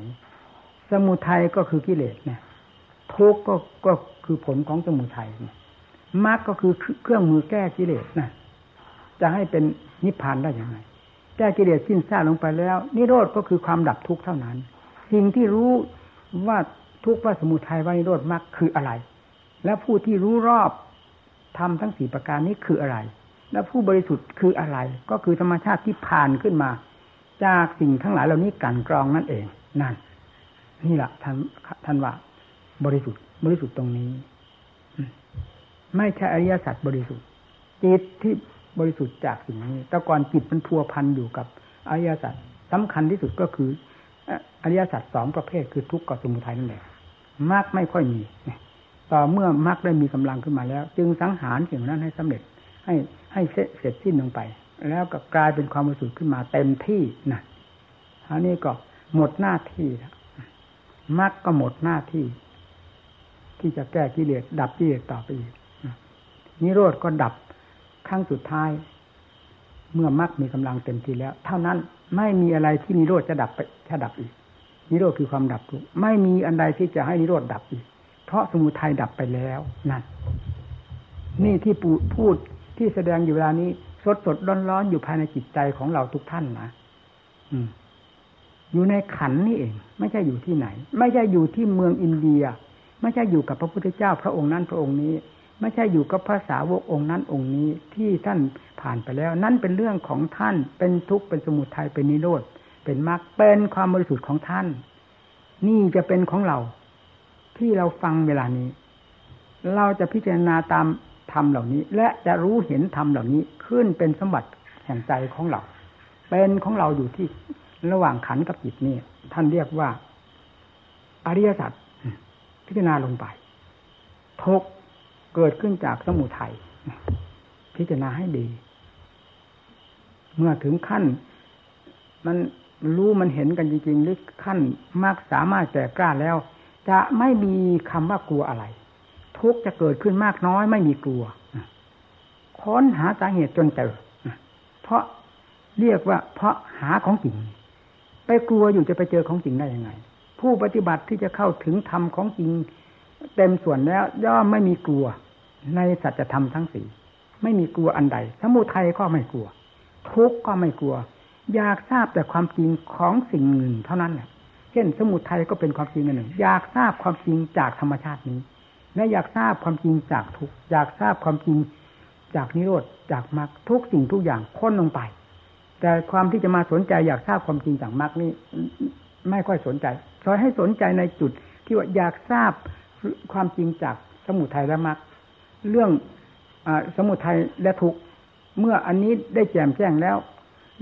สมุทัยก็คือกิเลสเนี่ยทุกข์ก็ก็คือผลของสมุทัยมรรคก็คือเครื่องมือแก้กิเลสนะจะให้เป็นนิพพานได้อยังไงแก้กิเลสสิ้นซากลงไปแล้ว นิโรธก็คือความดับทุกข์เท่านั้น สิ่งที่รู้ว่าทุกข์ว่าสมุทัยว่านิโรธมรรคคืออะไร และผู้ที่รู้รอบทำทั้งสี่ประการนี้คืออะไร และผู้บริสุทธิ์คืออะไร ก็คือธรรมชาติที่ผ่านขึ้นมา จากสิ่งทั้งหลายเหล่านี้กันกรองนั่นเองนั่น นี่แหละท่านท่านว่าบริสุทธิ์ บริสุทธิ์ตรงนี้ไม่ใช่อริยสัจบริสุทธิ์จิตที่บริสุทธิ์จากสิ่งนี้ แต่ก่อนจิตมันพัวพันอยู่กับอริยสัจสำคัญที่สุดก็คืออริยสัจสองประเภทคือทุกข์กับสมุทัยนั่นแหละมากไม่ค่อยมีต่อเมื่อมรรคได้มีกำลังขึ้นมาแล้ว จึงสังหารสิ่งนั้นให้สำเร็จ ให้ให้เสร็จสิ้นลงไป แล้วก็กลายเป็นความบริสุทธิ์ขึ้นมาเต็มที่นะอันนี้ก็หมดหน้าที่ มรรคก็หมดหน้าที่ ที่จะแก้กิเลสดับกิเลสต่อไปอีกนิโรธก็ดับครั้งสุดท้าย เมื่อมรรคมีกำลังเต็มที่แล้ว เท่านั้นไม่มีอะไรที่นิโรธจะดับไปจะดับอีก นิโรธคือความดับทุกไม่มีอันใดที่จะให้นิโรธดับอีก เพราะสมุทัยดับไปแล้วนั่นนี่ที่ปูพูดที่แสดงอยู่เวลานี้สดสดร้อนร้อนอยู่ภายในจิตใจของเราทุกท่านนะอืม อยู่ในขันนี่เอง ไม่ใช่อยู่ที่ไหน ไม่ใช่อยู่ที่เมืองอินเดีย ไม่ใช่อยู่กับพระพุทธเจ้าพระองค์นั้นพระองค์นี้ ไม่ใช่อยู่กับภาษาวกองค์นั้นองค์นี้ที่ท่านผ่านไปแล้ว นั่นเป็นเรื่องของท่านเป็นทุกข์เป็นสมุทัยเป็นนิโรธเป็นมรรคเป็นความบริสุทธิ์ของท่าน นี่จะเป็นของเรา ที่เราฟังเวลานี้ เราจะพิจารณาตามธรรมเหล่านี้ และจะรู้เห็นธรรมเหล่านี้ขึ้นเป็นสมบัติแห่งใจของเรา เป็นของเราอยู่ที่ ระหว่างขันกับจิตนี่ท่านเรียกว่า อริยสัจพิจารณาลงไปทุกเกิดขึ้นจากสมุทัยพิจารณาให้ดี เมื่อถึงขั้น มันรู้มันเห็นกันจริงๆหรือขั้นมากสามารถแก่กล้าแล้ว จะไม่มีคำว่ากลัวอะไร ทุกจะเกิดขึ้นมากน้อยไม่มีกลัวค้นหาสาเหตุจนเจอเพราะเรียกว่าเพราะหาของจริง ไปกลัวอยู่จะไปเจอของจริงได้ยังไง ผู้ปฏิบัติที่จะเข้าถึงธรรมของจริง เต็มส่วนแล้ว ย่อมไม่มีกลัว ในสัจธรรมทั้งสี่ไม่มีกลัวอันใด สมุทัยก็ไม่กลัว ทุกข์ก็ไม่กลัว อยากทราบแต่ความจริงของสิ่งหนึ่งเท่านั้นแหละเช่น สมุทัยก็เป็นความจริงอันหนึ่ง อยากทราบความจริงจากธรรมชาตินี้ และอยากทราบความจริงจากทุกอยากทราบความจริงจากนิโรธจากมรรคทุกสิ่งทุกอย่างค้นลงไป แต่ความที่จะมาสนใจอยากทราบความจริงจากมรรคนี้ไม่ค่อยสนใจซอยให้สนใจในจุดที่ว่าอยากทราบความจริงจากสมุทัยและมรรคเรื่องอสมุทัยและทุกเมื่ออันนี้ได้แจ่มแจ้งแล้ว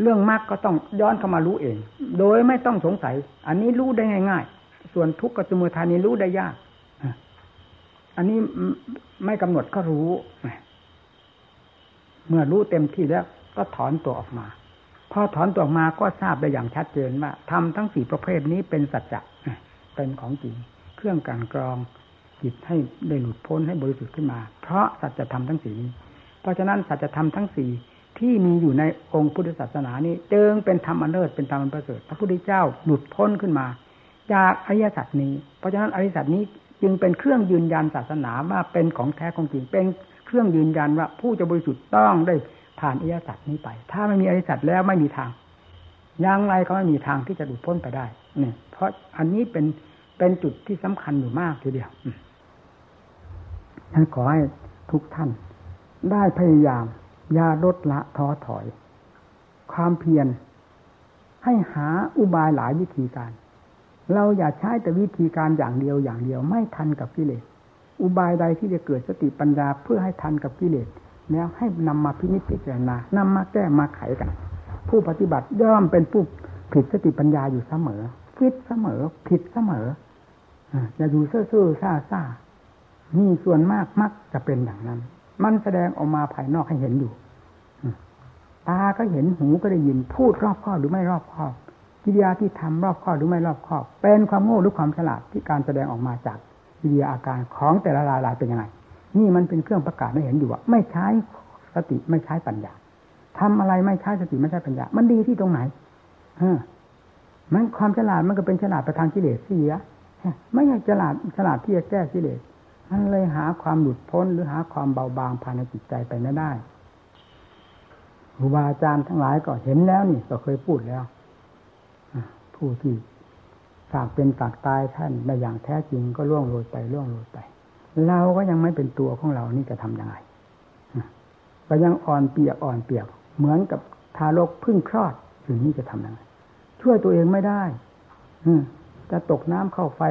เรื่องมรรคก็ต้องย้อนเข้ามารู้เอง โดยไม่ต้องสงสัย อันนี้รู้ได้ง่าย ๆ ส่วนทุกข์กับสมุทัยนี้รู้ได้ยากอันนี้ไม่กำหนดก็รู้ เมื่อรู้เต็มที่แล้วก็ถอนตัวออกมา พอถอนตัวออกมาก็ทราบได้อย่างชัดเจนว่าทำทั้งสี่ประเภทนี้เป็นสัจจะเป็นของจริง เครื่องการกรองจิตให้ได้หลุดพ้นให้บริสุทธิ์ขึ้นมา เพราะสัจธรรมทั้งสี่นี้ เพราะฉะนั้นสัจธรรมทั้งสี่ที่มีอยู่ในองค์พุทธศาสนานี้จึงเป็นธรรมอันเลิศเป็นธรรมอันประเสริฐพระพุทธเจ้าหลุดพ้นขึ้นมา จากอริยสัจนี้ เพราะฉะนั้นอริยสัจนี้จึงเป็นเครื่องยืนยันศาสนาว่าเป็นของแท้ของจริงเป็นเครื่องยืนยันว่าผู้จะบริสุทธิ์ต้องได้ ผ่านอริยสัจนี้ไป ถ้าไม่มีอริยสัจแล้วไม่มีทางยังไรก็ไม่มีทางที่จะหลุดพ้นไปได้นี่เพราะอันนี้เป็นเป็นจุดที่สำคัญอยู่มากทีเดียวฉันขอให้ทุกท่าน ได้พยายามอย่าลดละท้อถอย ความเพียรให้หาอุบายหลายวิธีการ เราอย่าใช้แต่วิธีการอย่างเดียวอย่างเดียว ไม่ทันกับกิเลสอุบายใดที่จะเกิดสติปัญญาเพื่อให้ทันกับกิเลส แล้วให้นำมาพินิจพิจารณานำมาแก้มาไขกัน ผู้ปฏิบัติย่อมเป็นผู้ผิดสติปัญญาอยู่เสมอคิดเสมอ ผิดเสมออย่าอยู่เซ่อเซ่อซ่าซ่านี่ส่วนมากมักจะเป็นอย่างนั้น มันแสดงออกมาภายนอกให้เห็นอยู่ตาก็เห็นหูก็ได้ยินพูดรอบคอบหรือไม่รอบคอบกิริยาที่ทำรอบคอบหรือไม่รอบคอบ เป็นความโง่หรือความฉลาดที่การแสดงออกมาจากกิริยาอาการของแต่ละรายเป็นยังไง นี่มันเป็นเครื่องประกาศให้เห็นอยู่ว่าไม่ใช้สติไม่ใช้ปัญญาทำอะไรไม่ใช้สติไม่ใช้ปัญญา มันดีที่ตรงไหนเออมันความฉลาดมันก็เป็นฉลาดประทางกิเลสเสียไม่ใช่ฉลาดฉลาดที่จะแก้กิเลสมันเลยหาความหลุดพ้นหรือหาความเบาบางภายในจิตใจไปไม่ได้ครูบาอาจารย์ทั้งหลายก็เห็นแล้วนี่ก็เคยพูดแล้วผู้ที่ฝากเป็นฝากตายท่านในอย่างแท้จริงก็ล่วงโรยไปล่วงโรยไป เราก็ยังไม่เป็นตัวของเรานี่จะทํำยังไงก็ยังอ่อนเปียกอ่อนเปียก เหมือนกับทารกพึ่งคลอดอย่นี้จะทำยังไงช่วยตัวเองไม่ได้ อืจะตกน้ำเข้าไฟ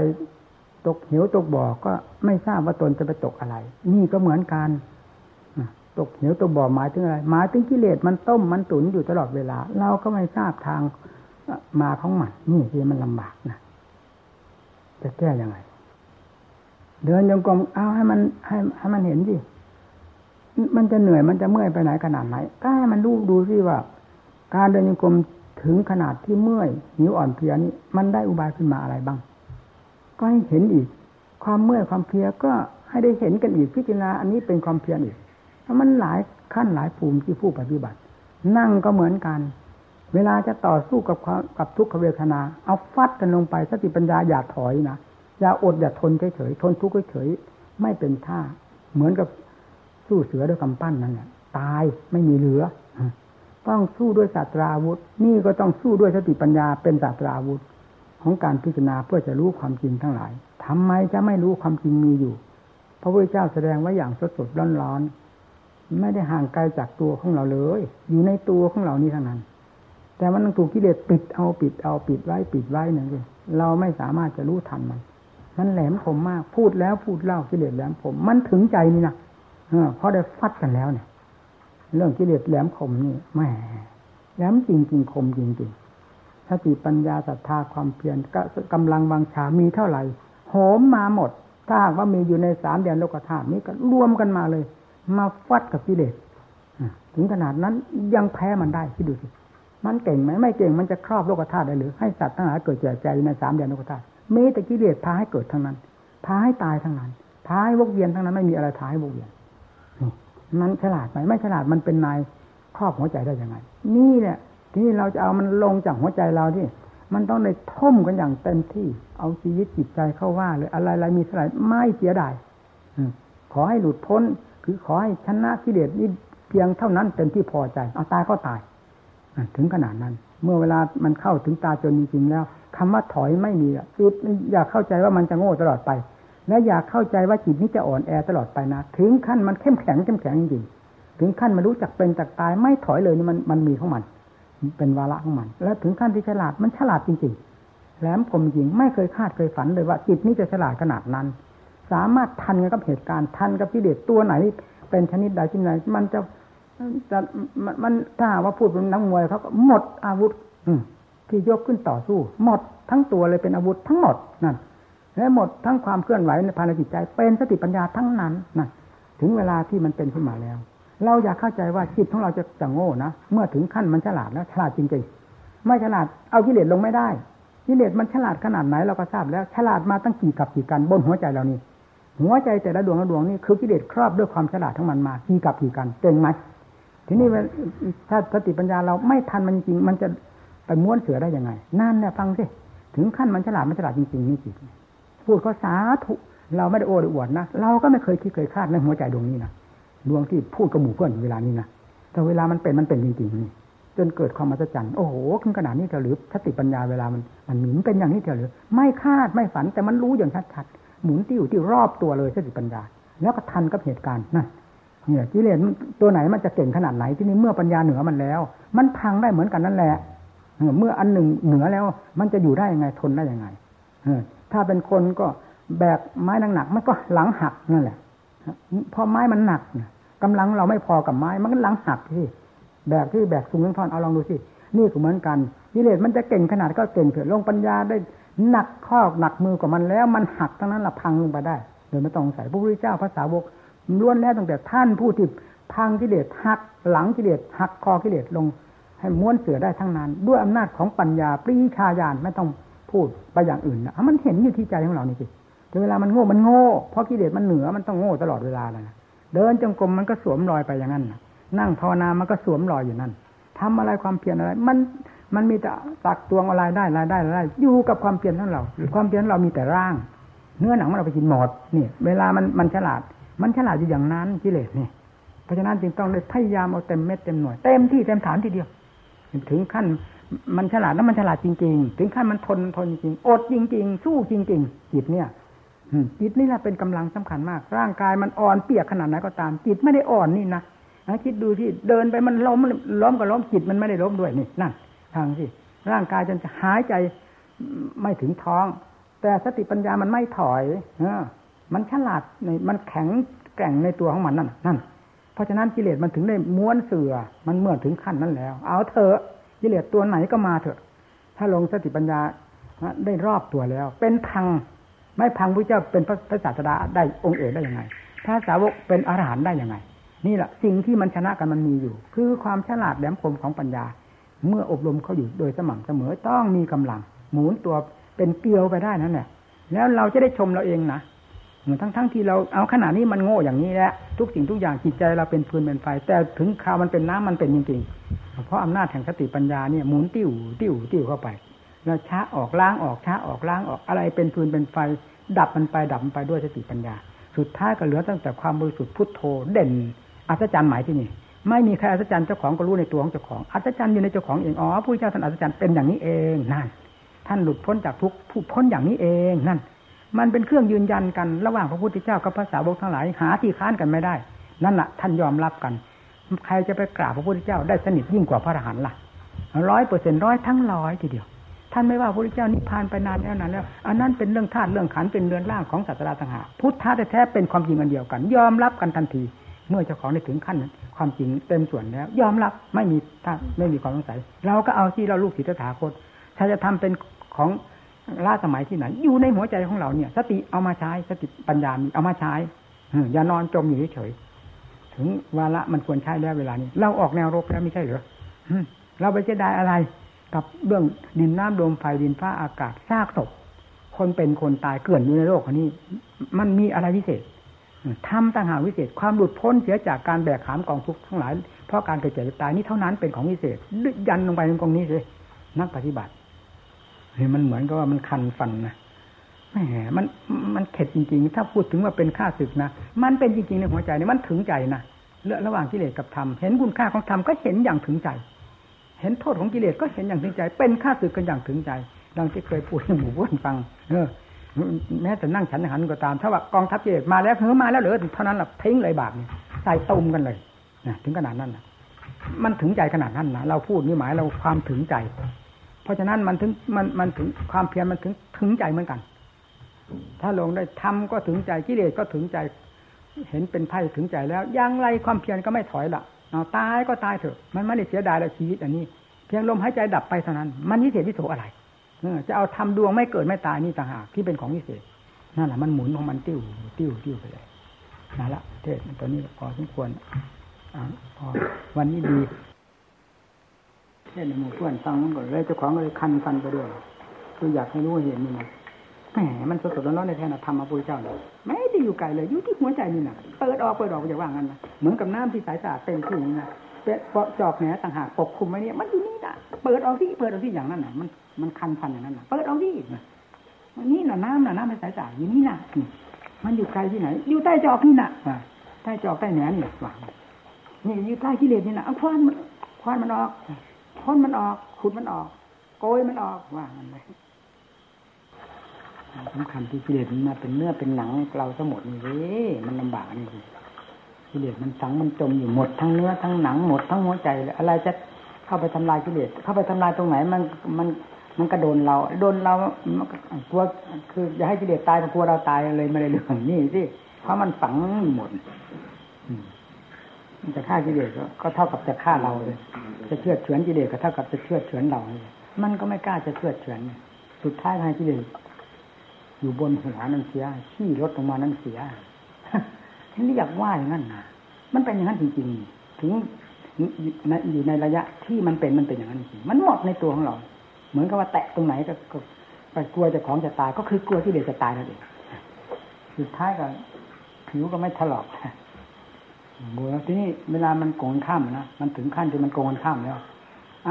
ตกเหวตกบ่อก็ไม่ทราบว่าตนจะไปตกอะไร นี่ก็เหมือนกันตกเหวตกบ่อหมายถึงอะไรหมายถึงกิเลสมันต้มมันตุนอยู่ตลอดเวลา เราก็ไม่ทราบทางมาของมันนี่ที่มันลำบากนะจะแก้ยังไง เดินยังกรมเอาให้มันให้ให้มันเห็นสิมันจะเหนื่อยมันจะเมื่อยไปไหนขนาดไหนก็ให้มันดูดูสิว่า การเดินยังกรมถึงขนาดที่เมื่อยหิวอ่อนเพลียนี้มันได้อุบายขึ้นมาอะไรบ้าง ก็ให้เห็นอีก ความเมื่อยความเพลียก็ให้ได้เห็นกันอีกพิจารณาอันนี้เป็นความเพียรอีกมันหลายขั้นหลายภูมิที่ผู้ปฏิบัติ นั่งก็เหมือนกัน เวลาจะต่อสู้กับกับทุกขเวทนา เอาฟัดกันลงไปสติปัญญาอย่าถอยนะ อย่าอดอย่าทนเฉยๆทนทุกข์เฉยๆไม่เป็นท่า เหมือนกับสู้เสือด้วยกำปั้นนั่นแหละตายไม่มีเหลือต้องสู้ด้วยศาสตราวุธ นี่ก็ต้องสู้ด้วยสติปัญญาเป็นศาสตราวุธ ของการพิจารณาเพื่อจะรู้ความจริงทั้งหลายทำไมจะไม่รู้ความจริงมีอยู่ พระพุทธเจ้าแสดงไว้อย่างสดสดร้อนร้อนไม่ได้ห่างไกลจากตัวของเราเลย อยู่ในตัวของเรานี่เท่านั้น แต่มันถูกกิเลสปิดเอาปิดเอาปิดไว้ปิดไว้นั่นเองเราไม่สามารถจะรู้ทันมัน มันแหลมคมมาก พูดแล้วพูดเล่ากิเลสแหลมคมมันถึงใจนี่นะเพราะได้ฟัดกันแล้วเนี่ย เรื่องกิเลสแหลมคมนี่แหมแหลมจริงจริงคมจริงจริงสติปัญญาศรัทธาความเพียรกำลังวังชามีเท่าไหร่โหมมาหมด ถ้าหากว่ามีอยู่ในสามแดนโลกธาตุนี้ก็รวมกันมาเลย มาฟัดกับกิเลสถึงขนาดนั้นยังแพ้มันได้คิดดูสิมันเก่งไหมไม่เก่งมันจะครอบโลกธาตุได้หรือให้สัตว์ทั้งหลายเกิดเจ็บใจในสามแดนโลกธาตุ มีแต่กิเลสพาให้เกิดทั้งนั้น พาให้ตายทั้งนั้น พาให้วกเวียนทั้งนั้นไม่มีอะไรท้าให้วกเวียนมันฉลาดไหมไม่ฉลาดมันเป็นนายครอบหัวใจได้ยังไง นี่เนี่ยที่เราจะเอามันลงจากหัวใจเราที่มันต้องได้ท่มกันอย่างเต็มที่ เอาชีวิตจิตใจเข้าว่าเลยอะไรอะไรมีเท่าไหร่ไม่เสียดายขอให้หลุดพ้น คือขอให้ชนะกิเลสนี่เพียงเท่านั้นเป็นที่พอใจ เอาตายก็ตายถึงขนาดนั้น เมื่อเวลามันเข้าถึงตาจนจริงๆแล้ว คำว่าถอยไม่มีอะจิตอยากเข้าใจว่ามันจะโง่ตลอดไป และอยากเข้าใจว่าจิตนี้จะอ่อนแอตลอดไปนะ ถึงขั้นมันเข้มแข็งเข้มแข็งจริงถึงขั้นมันรู้จักเป็นจักตายไม่ถอยเลยนี่มันมันมีของมัน เป็นวาระของมัน แล้วถึงขั้นที่ฉลาดมันฉลาดจริงๆแหลมคมจริงไม่เคยคาดเคยฝันเลยว่าจิตนี้จะฉลาดขนาดนั้น สามารถทันกับเหตุการณ์ทันกับพิเดชตัวไหน เป็นชนิดใดชนิดไหนมันจะจะมันถ้าว่าพูดเป็นนักมวยเขาก็หมดอาวุธ อื ที่ยกขึ้นต่อสู้ หมดทั้งตัวเลยเป็นอาวุธทั้งหมดนั่นและหมดทั้งความเคลื่อนไหวในภายในจิตใจเป็นสติปัญญาทั้งนั้นนะถึงเวลาที่มันเป็นขึ้นมาแล้ว เราอยากเข้าใจว่าจิตของเราจะจะโง่นะเมื่อถึงขั้นมันฉลาดแล้วฉลาดจริงๆ ไม่ฉลาดเอากิเลสลงไม่ได้กิเลสมันฉลาดขนาดไหนเราก็ทราบแล้ว ฉลาดมาตั้งกี่กับกี่กันบนหัวใจเรานี่หัวใจแต่ละดวงละดวงนี่คือกิเลสครอบด้วยความฉลาดทั้งมันมากี่กับกี่กันเก่งไหมทีนี้ถ้าสติปัญญาเราไม่ทันมันจริงมันจะ ไปม้วนเสือได้ยังไง นั่นแหละฟังสิ ถึงขั้นมันฉลาดมันฉลาดจริงๆนี่จิตพูดเขาสาธุ เราไม่ได้โอ้อวดนะ เราก็ไม่เคยคิดเคยคาดในหัวใจดวงนี้นะ ดวงที่พูดกับหมู่เพื่อนเวลานี้นะ แต่เวลามันเป็นมันเป็นจริงๆนี่ จนเกิดความมหัศจรรย์ โอ้โหขึ้นขนาดนี้เถอะหรือสติปัญญาเวลามันมันหมุนเป็นอย่างนี้เถอะหรือ ไม่คาดไม่ฝันแต่มันรู้อย่างชัดๆ หมุนติ้วที่รอบตัวเลยสติปัญญา แล้วก็ทันกับเหตุการณ์นั่นเนี่ยกิเลสตัวไหนมันจะเก่งขนาดไหนที่นี่เมื่อปัญญาเหนือมันแล้ว มันพังได้เหมือนกันนั่นแหละ เมื่ออันหนึ่งเหนือแล้ว มันจะอยู่ได้ยังไงทนได้ยังไงถ้าเป็นคนก็แบกไม้หนักๆมันก็หลังหักนั่นแหละพอไม้มันหนักกำลังเราไม่พอกับไม้ มันก็หลังหักที่แบกที่แบกสูงทั้งท่อนเอาลองดูสินี่ก็เหมือนกันกิเลสมันจะเก่งขนาดก็เก่งเถิดลงปัญญาได้หนักข้อหนักมือกว่ามันแล้ว มันหักทั้งนั้นละพังลงไปได้โดยไม่ต้องใส่พระพุทธเจ้าพระสาวกล้วนแล้วตั้งแต่ท่านผู้ที่พังกิเลสหักหลังกิเลสหักคอกิเลสลง ให้ม้วนเสือได้ทั้งนั้น ด้วยอำนาจของปัญญาปรีชาญาณไม่ต้องพูดไปอย่างอื่นนะมันเห็นอยู่ที่ใจของเรานี่สิถึงเวลามันโง่มันโง่เพราะกิเลสมันเหนือมันต้องโง่ตลอดเวลาเลยเดินจงกรมมันก็สวมรอยไปอย่างนั้นนั่งภาวนามันก็สวมรอยอยู่นั่นทำอะไรความเพียรอะไร มันมันมีแต่ตักตวงอะไรได้รายได้รายได้อยู่กับความเพียรของเรา ความเพียรเรามีแต่ร่าง เนื้อหนังมันเราไปกินหมดนี่ เวลามันมันฉลาด มันฉลาดอยู่อย่างนั้นกิเลสนี่เพราะฉะนั้นจึงต้องเลยพยายามเอาเต็มเม็ดเต็มหน่วยเต็มที่เต็มฐานทีเดียว ถึงขั้นมันฉลาดแล้วมันฉลาดจริง ๆ ถึงขั้นมันทนทนจริงอดจริง ๆ สู้จริง ๆ จิตเนี่ยจิตนี่แหละเป็นกำลังสำคัญมาก ร่างกายมันอ่อนเปียกขนาดไหนก็ตาม จิตไม่ได้อ่อนนี่นะคิดดูที่เดินไปมันล้มล้มก็ล้มจิตมันไม่ได้ล้มด้วยนี่นั่นทางสิร่างกายจนจะหายใจไม่ถึงท้อง แต่สติปัญญามันไม่ถอยเออมันฉลาดในมันแข็งแกร่งในตัวของมันนั่นนั่น เพราะฉะนั้นกิเลสมันถึงได้ม้วนเสือมันเมื่อถึงขั้นนั้นแล้ว เอาเถอะกิเลสตัวไหนก็มาเถอะ ถ้าลงสติปัญญาได้รอบตัวแล้ว เป็นพังไม่พังพระเจ้าเป็นพระศาสดาได้องค์เอกได้ยังไงพระสาวกเป็นอรหันต์ได้ยังไง นี่แหละสิ่งที่มันชนะกันมันมีอยู่ คือความฉลาดแหลมคมของปัญญา เมื่ออบรมเขาอยู่โดยสม่ำเสมอต้องมีกำลัง หมุนตัวเป็นเกลียวไปได้นั่นแหละแล้วเราจะได้ชมเราเองนะ ทั้งทั้งที่เราเอาขนาดนี้มันโง่อย่างนี้แหละทุกสิ่งทุกอย่างจิตใจเราเป็นฟืนเป็นไฟ แต่ถึงข่าวมันเป็นน้ำมันเป็นจริงๆเพราะอำนาจแห่งสติปัญญาเนี่ยหมุนติ้วติ้วติ้วเข้าไป แล้วช้าออกล้างออกช้าออกล้างออกอะไรเป็นฟืนเป็นไฟ ดับมันไปดับมันไปด้วยสติปัญญา สุดท้ายก็เหลือตั้งแต่ความบริสุทธิ์พุทโธเด่นอัศจรรย์หมายที่นี่ไม่มีใครอัศจรรย์เจ้าของก็รู้ในตัวของเจ้าของอัศจรรย์อยู่ในเจ้าของเองอ๋อผู้เจ้าท่านอัศจรรย์เป็นอย่างนี้เองนั่นท่านหลุดพ้นจากทุกผู้พ้นอย่างนี้เองนั่น มันเป็นเครื่องยืนยันกันระหว่างพระพุทธเจ้ากับพระสาวกทั้งหลายหาที่ค้านกันไม่ได้ นั่นแหละท่านยอมรับกัน ใครจะไปกราบพระพุทธเจ้าได้สนิทยิ่งกว่าพระอรหันต์ล่ะร้อยเปอร์เซ็นร้อยทั้งร้อยทีเดียว ท่านไม่ว่าพระพุทธเจ้านิพพานไปนานแล้วนานแล้ว อันนั้นเป็นเรื่องธาตุเรื่องขันเป็นเรือนร่างของศาสตราต่างหากพุทธะแท้เป็นความจริงอันเดียวกัน ยอมรับกันทันที เมื่อเจ้าของได้ถึงขั้นความจริงเต็มส่วนแล้ว ยอมรับไม่มีท่าไม่มีความสงสัย เราก็เอาที่เราลูกศิษย์ถาคตถ้าจะทำเป็นของ ล่าสมัยที่ไหน อยู่ในหัวใจของเราเนี่ย สติเอามาใช้สติปัญญามีเอามาใช้อย่านอนจมอยู่เฉยถึงวาระมันควรใช้แล้วเวลานี้ เราออกแนวรบแล้วไม่ใช่เหรอเราไปเสียดายอะไร กับเรื่องดินน้ำลมไฟดินฟ้าอากาศซากศพคนเป็นคนตายเกลื่อนอยู่ในโลกนี้ มันมีอะไรพิเศษทำต่างหากวิเศษ ความหลุดพ้นเสียจากการแบกขามกองทุกข์ทั้งหลาย เพราะการเกิดเจ็บตายนี้เท่านั้นเป็นของวิเศษยันลงไปในกองนี้เลยนักปฏิบัติ เฮ้ยมันเหมือนกับว่ามันคันฟันนะแหมมันมันเข็ดจริงๆ ถ้าพูดถึงว่าเป็นค่าศึกนะมันเป็นจริงๆในหัวใจเนี่ยมันถึงใจนะเรื่อระหว่างกิเลสกับธรรมเห็นคุณค่าของธรรมก็เห็นอย่างถึงใจ เห็นโทษของกิเลสก็เห็นอย่างถึงใจ เป็นค่าศึกกันอย่างถึงใจ ดังที่เคยพูดให้หมู่เพื่อนฟัง เออแม้แต่นั่งฉันหันก็ตาม ถ้าว่ากองทัพกิเลสมาแล้วเฮ้อมาแล้วเหลือเท่านั้นแหละทิ้งเลยบาปเนี่ยใส่ตุ่มกันเลยนะถึงขนาดนั้นนะมันถึงใจขนาดนั้นนะเราพูดนี่หมายเราความถึงใจ เพราะฉะนั้นมันถึงมันมันถึงความเพียรมันถึงถึงใจเหมือนกัน ถ้าลงได้ทำก็ถึงใจกิเลสก็ถึงใจ เห็นเป็นไพ่ถึงใจแล้วยังไรความเพียรก็ไม่ถอยละเอาตายก็ตายเถอะ มันไม่ได้เสียดายแล้วชีวิตอันนี้ เพียงลมหายใจดับไปเท่านั้น มันวิเศษวิโสอะไรจะเอาทำดวงไม่เกิดไม่ตายนี่ต่างหากที่เป็นของวิเศษนั่นแหละมันหมุนของมันติ้วติ้วติ้วไปเลยนั่นละเทศตอนนี้พอสมควรอพอวันนี้ดี เล่นในหมู่เพื่อนฟังมันก็เลยเจ้าของก็เลยคันฟันไปด้วยคืออยากให้รู้เห็นนี่นะแหมมันสดๆร้อนๆในแทนธรรมะพุทธเจ้าเลยไม่ได้อยู่ไกลเลยอยู่ที่หัวใจนี่นะเปิดออกเปิดออกอย่าว่างั้นนะเหมือนกับน้ำที่ใสสะอาดเต็มที่นี่นะเป็นเปาะจอกแหนต่างหากปกคลุมไว้เนี่ยมันอยู่นี่นะเปิดออกที่เปิดออกที่อย่างนั้นน่ะ มันมันคันฟันอย่างนั้นน่ะเปิดออกที่นนี่น่ะน้ำน่ะน้ำเป็นใสสะอาดอยู่นี่น่ะมันอยู่ไกลที่ไหน อยู่ใต้จอกนี่น่ะใต้จอกใต้แหนนี่ว่านี่อยู่ใต้กิเลสนี่น่ะเอาควันมันควันมันออก ค้นมันออก ขุดมันออก โกยมันออกว่ามันเลยสำคัญที่กิเลสมันมาเป็นเนื้อเป็นหนังเราทั้งหมดนี่เลยมันลำบากนี่กิเลสมันสังมันจมอยู่หมดทั้งเนื้อทั้งหนังหมดทั้งหัวใจเลยอะไรจะเข้าไปทำลายกิเลสเข้าไปทำลายตรงไหนมันมันมันกระโดนเราโดนเรากลัวคือ อย่าให้กิเลสตายกลัวเราตายเลยไม่ได้เรื่องนี่สิเพราะมันฝังหมด จะฆ่ากิเลสก็เท่ากับจะฆ่าเราเลยจะเชื่อเฉือนกิเลสก็เท่ากับจะเชื่อเฉือนเราเลยมันก็ไม่กล้าจะเชื่อเฉือนสุดท้ายให้กิเลสอยู่บนหัวนั่นเสียขี้รถลงมานั่นเสียนี่อยากว่าอย่างนั้นนะมันเป็นอย่างนั้นจริงๆ ถึงอยู่ในระยะที่มันเป็นมันเป็นอย่างนั้นจริงมันหมดในตัวของเรา เหมือนกับว่าแตะตรงไหนก็ก็กลัวจะของจะตาย ก็คือกลัวที่เดชจะตายนั่นเองสุดท้ายก็ผิวก็ไม่ถลอก บัวทีนี้เวลามันโกงข้ามนะมันถึงขั้นที่มันโกงข้ามแล้ว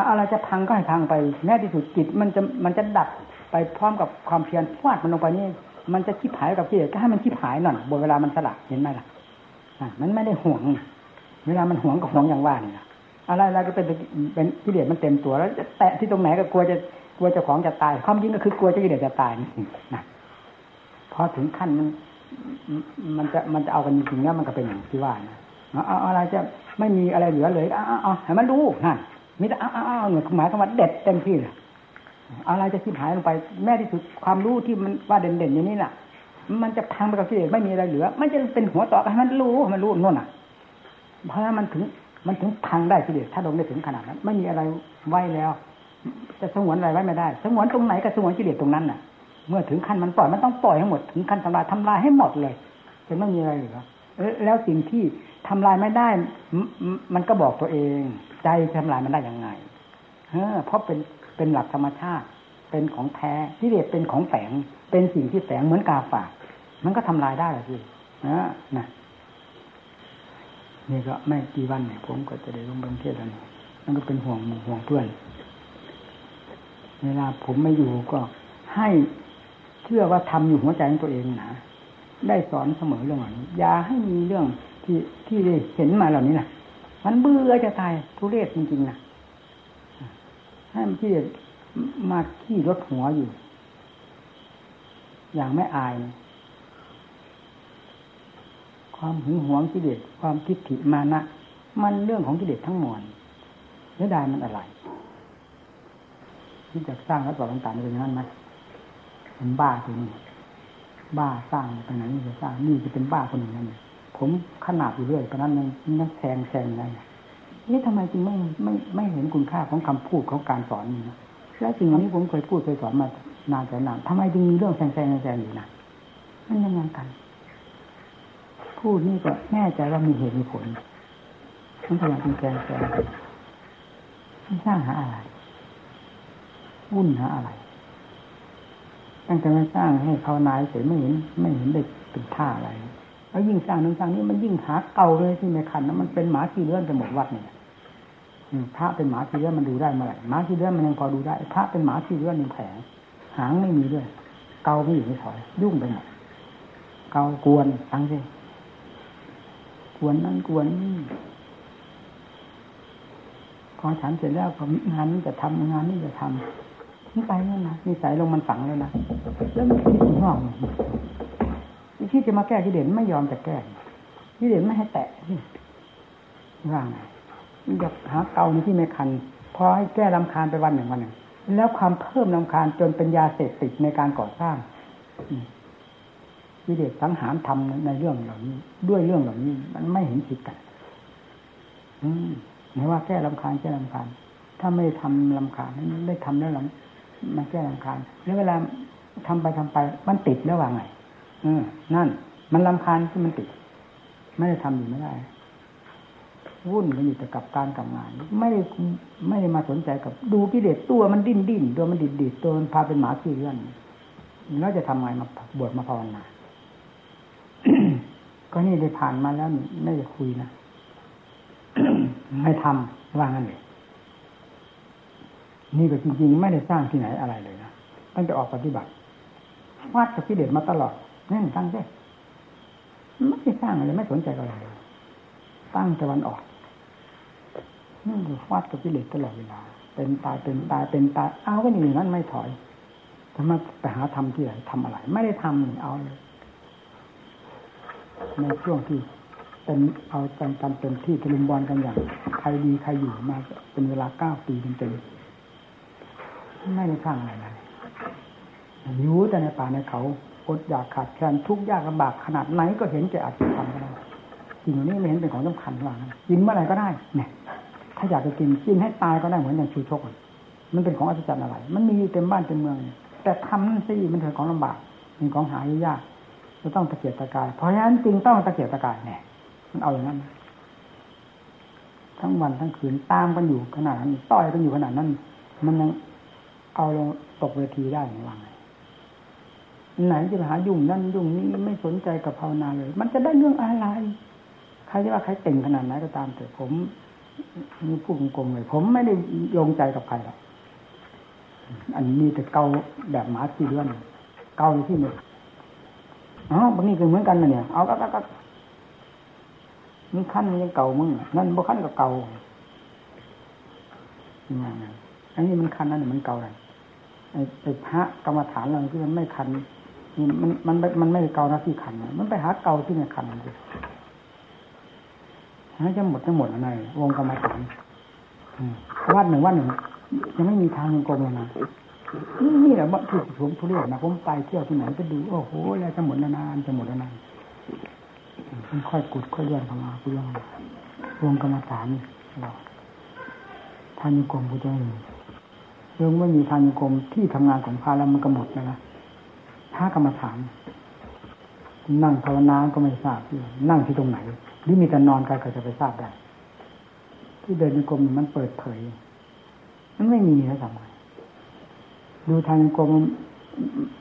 อะไรจะพังก็ให้พังไปแม้ที่สุดจิตมันจะมันจะดับไปพร้อมกับความเพียรฟาดมันลงไปนี่มันจะคิดหายกับที่ก็ให้มันคิดหายหน่อยบนเวลามันสลักเห็นไหมล่ะมันไม่ได้ห่วง เวลามันห่วงก็ห่วงอย่างว่านี่ะอะไรอะไรก็เป็นเป็นกิเลสมันเต็มตัวแล้วจะแตะที่ตรงไหนก็กลัวจะกลัวเจ้าของจะตาย ความจริงก็คือกลัวเจ้ากิเลสจะตายนะพอถึงขั้นมันมันจะมันจะเอากันจริงๆแล้วมันก็เป็นอย่างที่ว่านะ เอาอะไรจะไม่มีอะไรเหลือเลยเอาเอาให้มันรู้นั่นมิแต่เอาเอาเอาเหมือนหมายความว่าเด็ดเต็มที่เลยอะไรจะคิดหายลงไป แม่ที่สุดความรู้ที่มันว่าเด่นๆอย่างนี้น่ะ มันจะพังไปกับที่ไม่มีอะไรเหลือไม่จะเป็นหัวต่อให้มันรู้มันรู้นู่นน่ะ เพราะมันถึงมันถึงพังได้ทีเดียวถ้าลงได้ถึงขนาดนั้น ไม่มีอะไรไว้แล้ว จะสงวนอะไรไว้ไม่ได้ สงวนตรงไหนก็สงวนกิเลสตรงนั้นน่ะ เมื่อถึงขั้นมันปล่อยมันต้องปล่อยให้หมดถึงขั้นทำลายทำลายให้หมดเลยจะไม่มีอะไรเหลือ แล้วสิ่งที่ทำลายไม่ได้ มันก็บอกตัวเอง ใจทำลายมันได้ยังไงเพราะเป็นเป็นหลักธรรมชาติ เป็นของแท้ที่เรียกเป็นของแฝงเป็นสิ่งที่แฝงเหมือนกาฝากมันก็ทำลายได้เลยสินะนี่ก็ไม่กี่วันเนี่ยผมก็จะได้ลงบันเทศแล้วนี่มันก็เป็นห่วงห่วงเพื่อน เวลาผมไม่อยู่ก็ให้เชื่อว่าทำอยู่หัวใจของตัวเองนะ ได้สอนเสมอเรื่องนี้อย่าให้มีเรื่องที่ที่ได้เห็นมาเหล่านี้นะมันเบื่อจะตายทุเรศจริงๆนะให้มันที่มาขี้รถหัวอยู่ อย่างไม่อายความหึงหวงกิเลสความทิฏฐิมานะ มันเรื่องของกิเลสทั้งมวลเนื้อดายมันอะไรที่จะสร้างรัฐบาลต่างๆเป็นอย่างนั้นไหมเป็นบ้าตัวนี้ บ้าสร้างไปไหนนี่จะสร้างนี่จะเป็นบ้าคนหนึ่งนั่นผมขนาดอยู่เรื่อยตอนนั้นยังยังแซงแซงอะไรนี่ทำไมจึงไม่ไม่ไม่เห็นคุณค่าของคำพูดของการสอนนี่นะแล้วสิ่งนี้ผมเคยพูดเคยสอนมานานแต่นานทำไมจึงมีเรื่องแซงแซงแซงอยู่นะมันยังไงกัน พูดนี่ก็แน่ใจว่ามีเหตุมีผลมันพยายามเป็นแซงแซงมันสร้างหาอะไรวุ่นหาอะไร ตั้งแต่มาสร้างให้ภาวนาเฉยไม่เห็นไม่เห็นได้เป็นท่าอะไร แล้วยิ่งสร้างนึงสร้างนี้มันยิ่งหาเก่าเลยที่ในขันนั้นมันเป็นหมาที่เลื่อนไปหมดวัดเนี่ยพระเป็นหมาที่เลื่อนมันดูได้เมื่อไหร่หมาที่เลื่อนมันยังพอดูได้ พระเป็นหมาที่เลื่อนยังแผลหางไม่มีด้วย เกาไม่อยู่ไม่ถอยยุ่งไปหมดเกากวนตั้งสิกวนนั่นกวนนี่พอฉันเสร็จแล้วก็งานนี้จะทำงานนี้จะทำ นี่ไปนั่นนะนิสัยลงมันฝังแล้วนะแล้วมันคิดถึงห้องที่จะมาแก้กิเลสไม่ยอมจะแก้กิเลสไม่ให้แตะนี่ว่างอยากหาเกาในที่ไม่คันพอให้แก้ลำคาญไปวันหนึ่งวันหนึ่งแล้วความเพิ่มลำคาญจนเป็นยาเสพติดในการก่อสร้างกิเลสสังหารทำในเรื่องเหล่านี้ ด้วยเรื่องเหล่านี้ มันไม่เห็นผิดกัน อืมไม่ว่าแก้ลำคาญแก้ลำคาญถ้าไม่ทำลำคาญได้ทำแล้วลำ มันแก้ลำคาญแล้วเวลาทำไปทำไป มันติดแล้วว่าไงอืนั่น มันลำคาญที่มันติด ไม่ได้ทำอยู่ไม่ได้ วุ่นกันอยู่แต่กับการกับงาน ไม่ได้ไม่ได้มาสนใจกับ ดูกิเลสตัวมันดิ้นดิ้นตัวมันดิดดิดตัวมันพาเป็นหมาขี้เลื่อนแล้วจะทำไงมาบวชมาภาวนาก็นี่ได้ผ่านมาแล้วไม่ได้คุยนะไม่ทำว่างั้นเลย นี่ก็จริงๆ ไม่ได้สร้างที่ไหนอะไรเลยนะตั้งแต่ออกปฏิบัติวัดกับกิเลสมาตลอดนั่นตั้งใจไม่ได้สร้างอะไรไม่สนใจอะไรตั้งแต่วันออกนี่คือฟาดกับกิเลสตลอดเวลา เป็นตายเป็นตายเป็นตายเอาก็อย่างนั้นไม่ถอยทำไมไปหาทำที่ไหนทำอะไร ไม่ได้ทำเอาเลยในช่วงที่เป็นเอาจังกันเต็มที่ตะลุมบอลกันอย่าง ใครดีใครอยู่มาเป็นเวลาเก้าปีเต็ม ไม่ได้สร้างอะไรเลยอยู่แต่ในป่าในเขาอดอยากขาดแคลนทุกข์ยากลำบากขนาดไหนก็เห็นแก่อาชีพทำกันสิ่งเหล่านี้ไม่เห็นเป็นของสำคัญว่ากินเมื่อไหร่ก็ได้เนี่ย ถ้าอยากจะกินกินให้ตายก็ได้เหมือนอย่างชูชกมันเป็นของอัศจรรย์อะไร มันมีอยู่เต็มบ้านเต็มเมือง แต่ทำนั่นสิมันเป็นของลำบากเป็นของหายยากจะต้องตะเกียกตะกาย เพราะฉะนั้นจึงต้องตะเกียกตะกายเนี่ยมันเอาอย่างนั้น ทั้งวันทั้งคืนตามกันอยู่ขนาดนั้นต่อยกันอยู่ขนาดนั้น มันยัง เอาลงตกเวทีได้หรือว่าไงไหนจะไปหายุ่งนั่นยุ่งนี้ไม่สนใจกับภาวนาเลย มันจะได้เรื่องอะไรใครจะว่าใครเต่งขนาดไหนก็ตามแต่ผมนี่พูดโกงเลย ผมไม่ได้โยงใจกับใครหรอกอันนี้แต่เกาแบบหมาที่เดือนเกาที่หนี่งอ๋อบางนี้ก็เหมือนกันนะเนี่ย เอาก็ก็มึงขั้นมันยังเก่ามึงนั่นบ่ขั้นก็เก่าอันนี้มันคันนั่นมันเก่าเลย ไอ้พระกรรมฐานเราที่มันไม่คันมันมันมันไม่เกาหน้าที่คัน มันไปหาเกาที่ไม่คันเลยให้จะหมดจะหมดอะไรวงกรรมฐานวัดหนึ่งวัดหนึ่งยังไม่มีทางยังกลมเลยนะนี่นี่แหละว่าที่ผมทุเรียนะผมไปเที่ยวที่ไหนก็ดูโอ้โหแล้วจะหมดนานจะหมดนานค่อยกุดค่อยเลื่อนเข้ามาคุยงวงกรรมฐานเราทางยังกลมกูจะมี เรื่องไม่มีทางยังกรมที่ทำงานของพระแล้วมันก็หมดนะนะพระกรรมฐานนั่งภาวนาก็ไม่ทราบนั่งที่ตรงไหนหรือมีแต่นอนใครก็จะไปทราบได้ ที่เดินในกรมมันเปิดเผย มันไม่มีนะสมัยดูทางกรม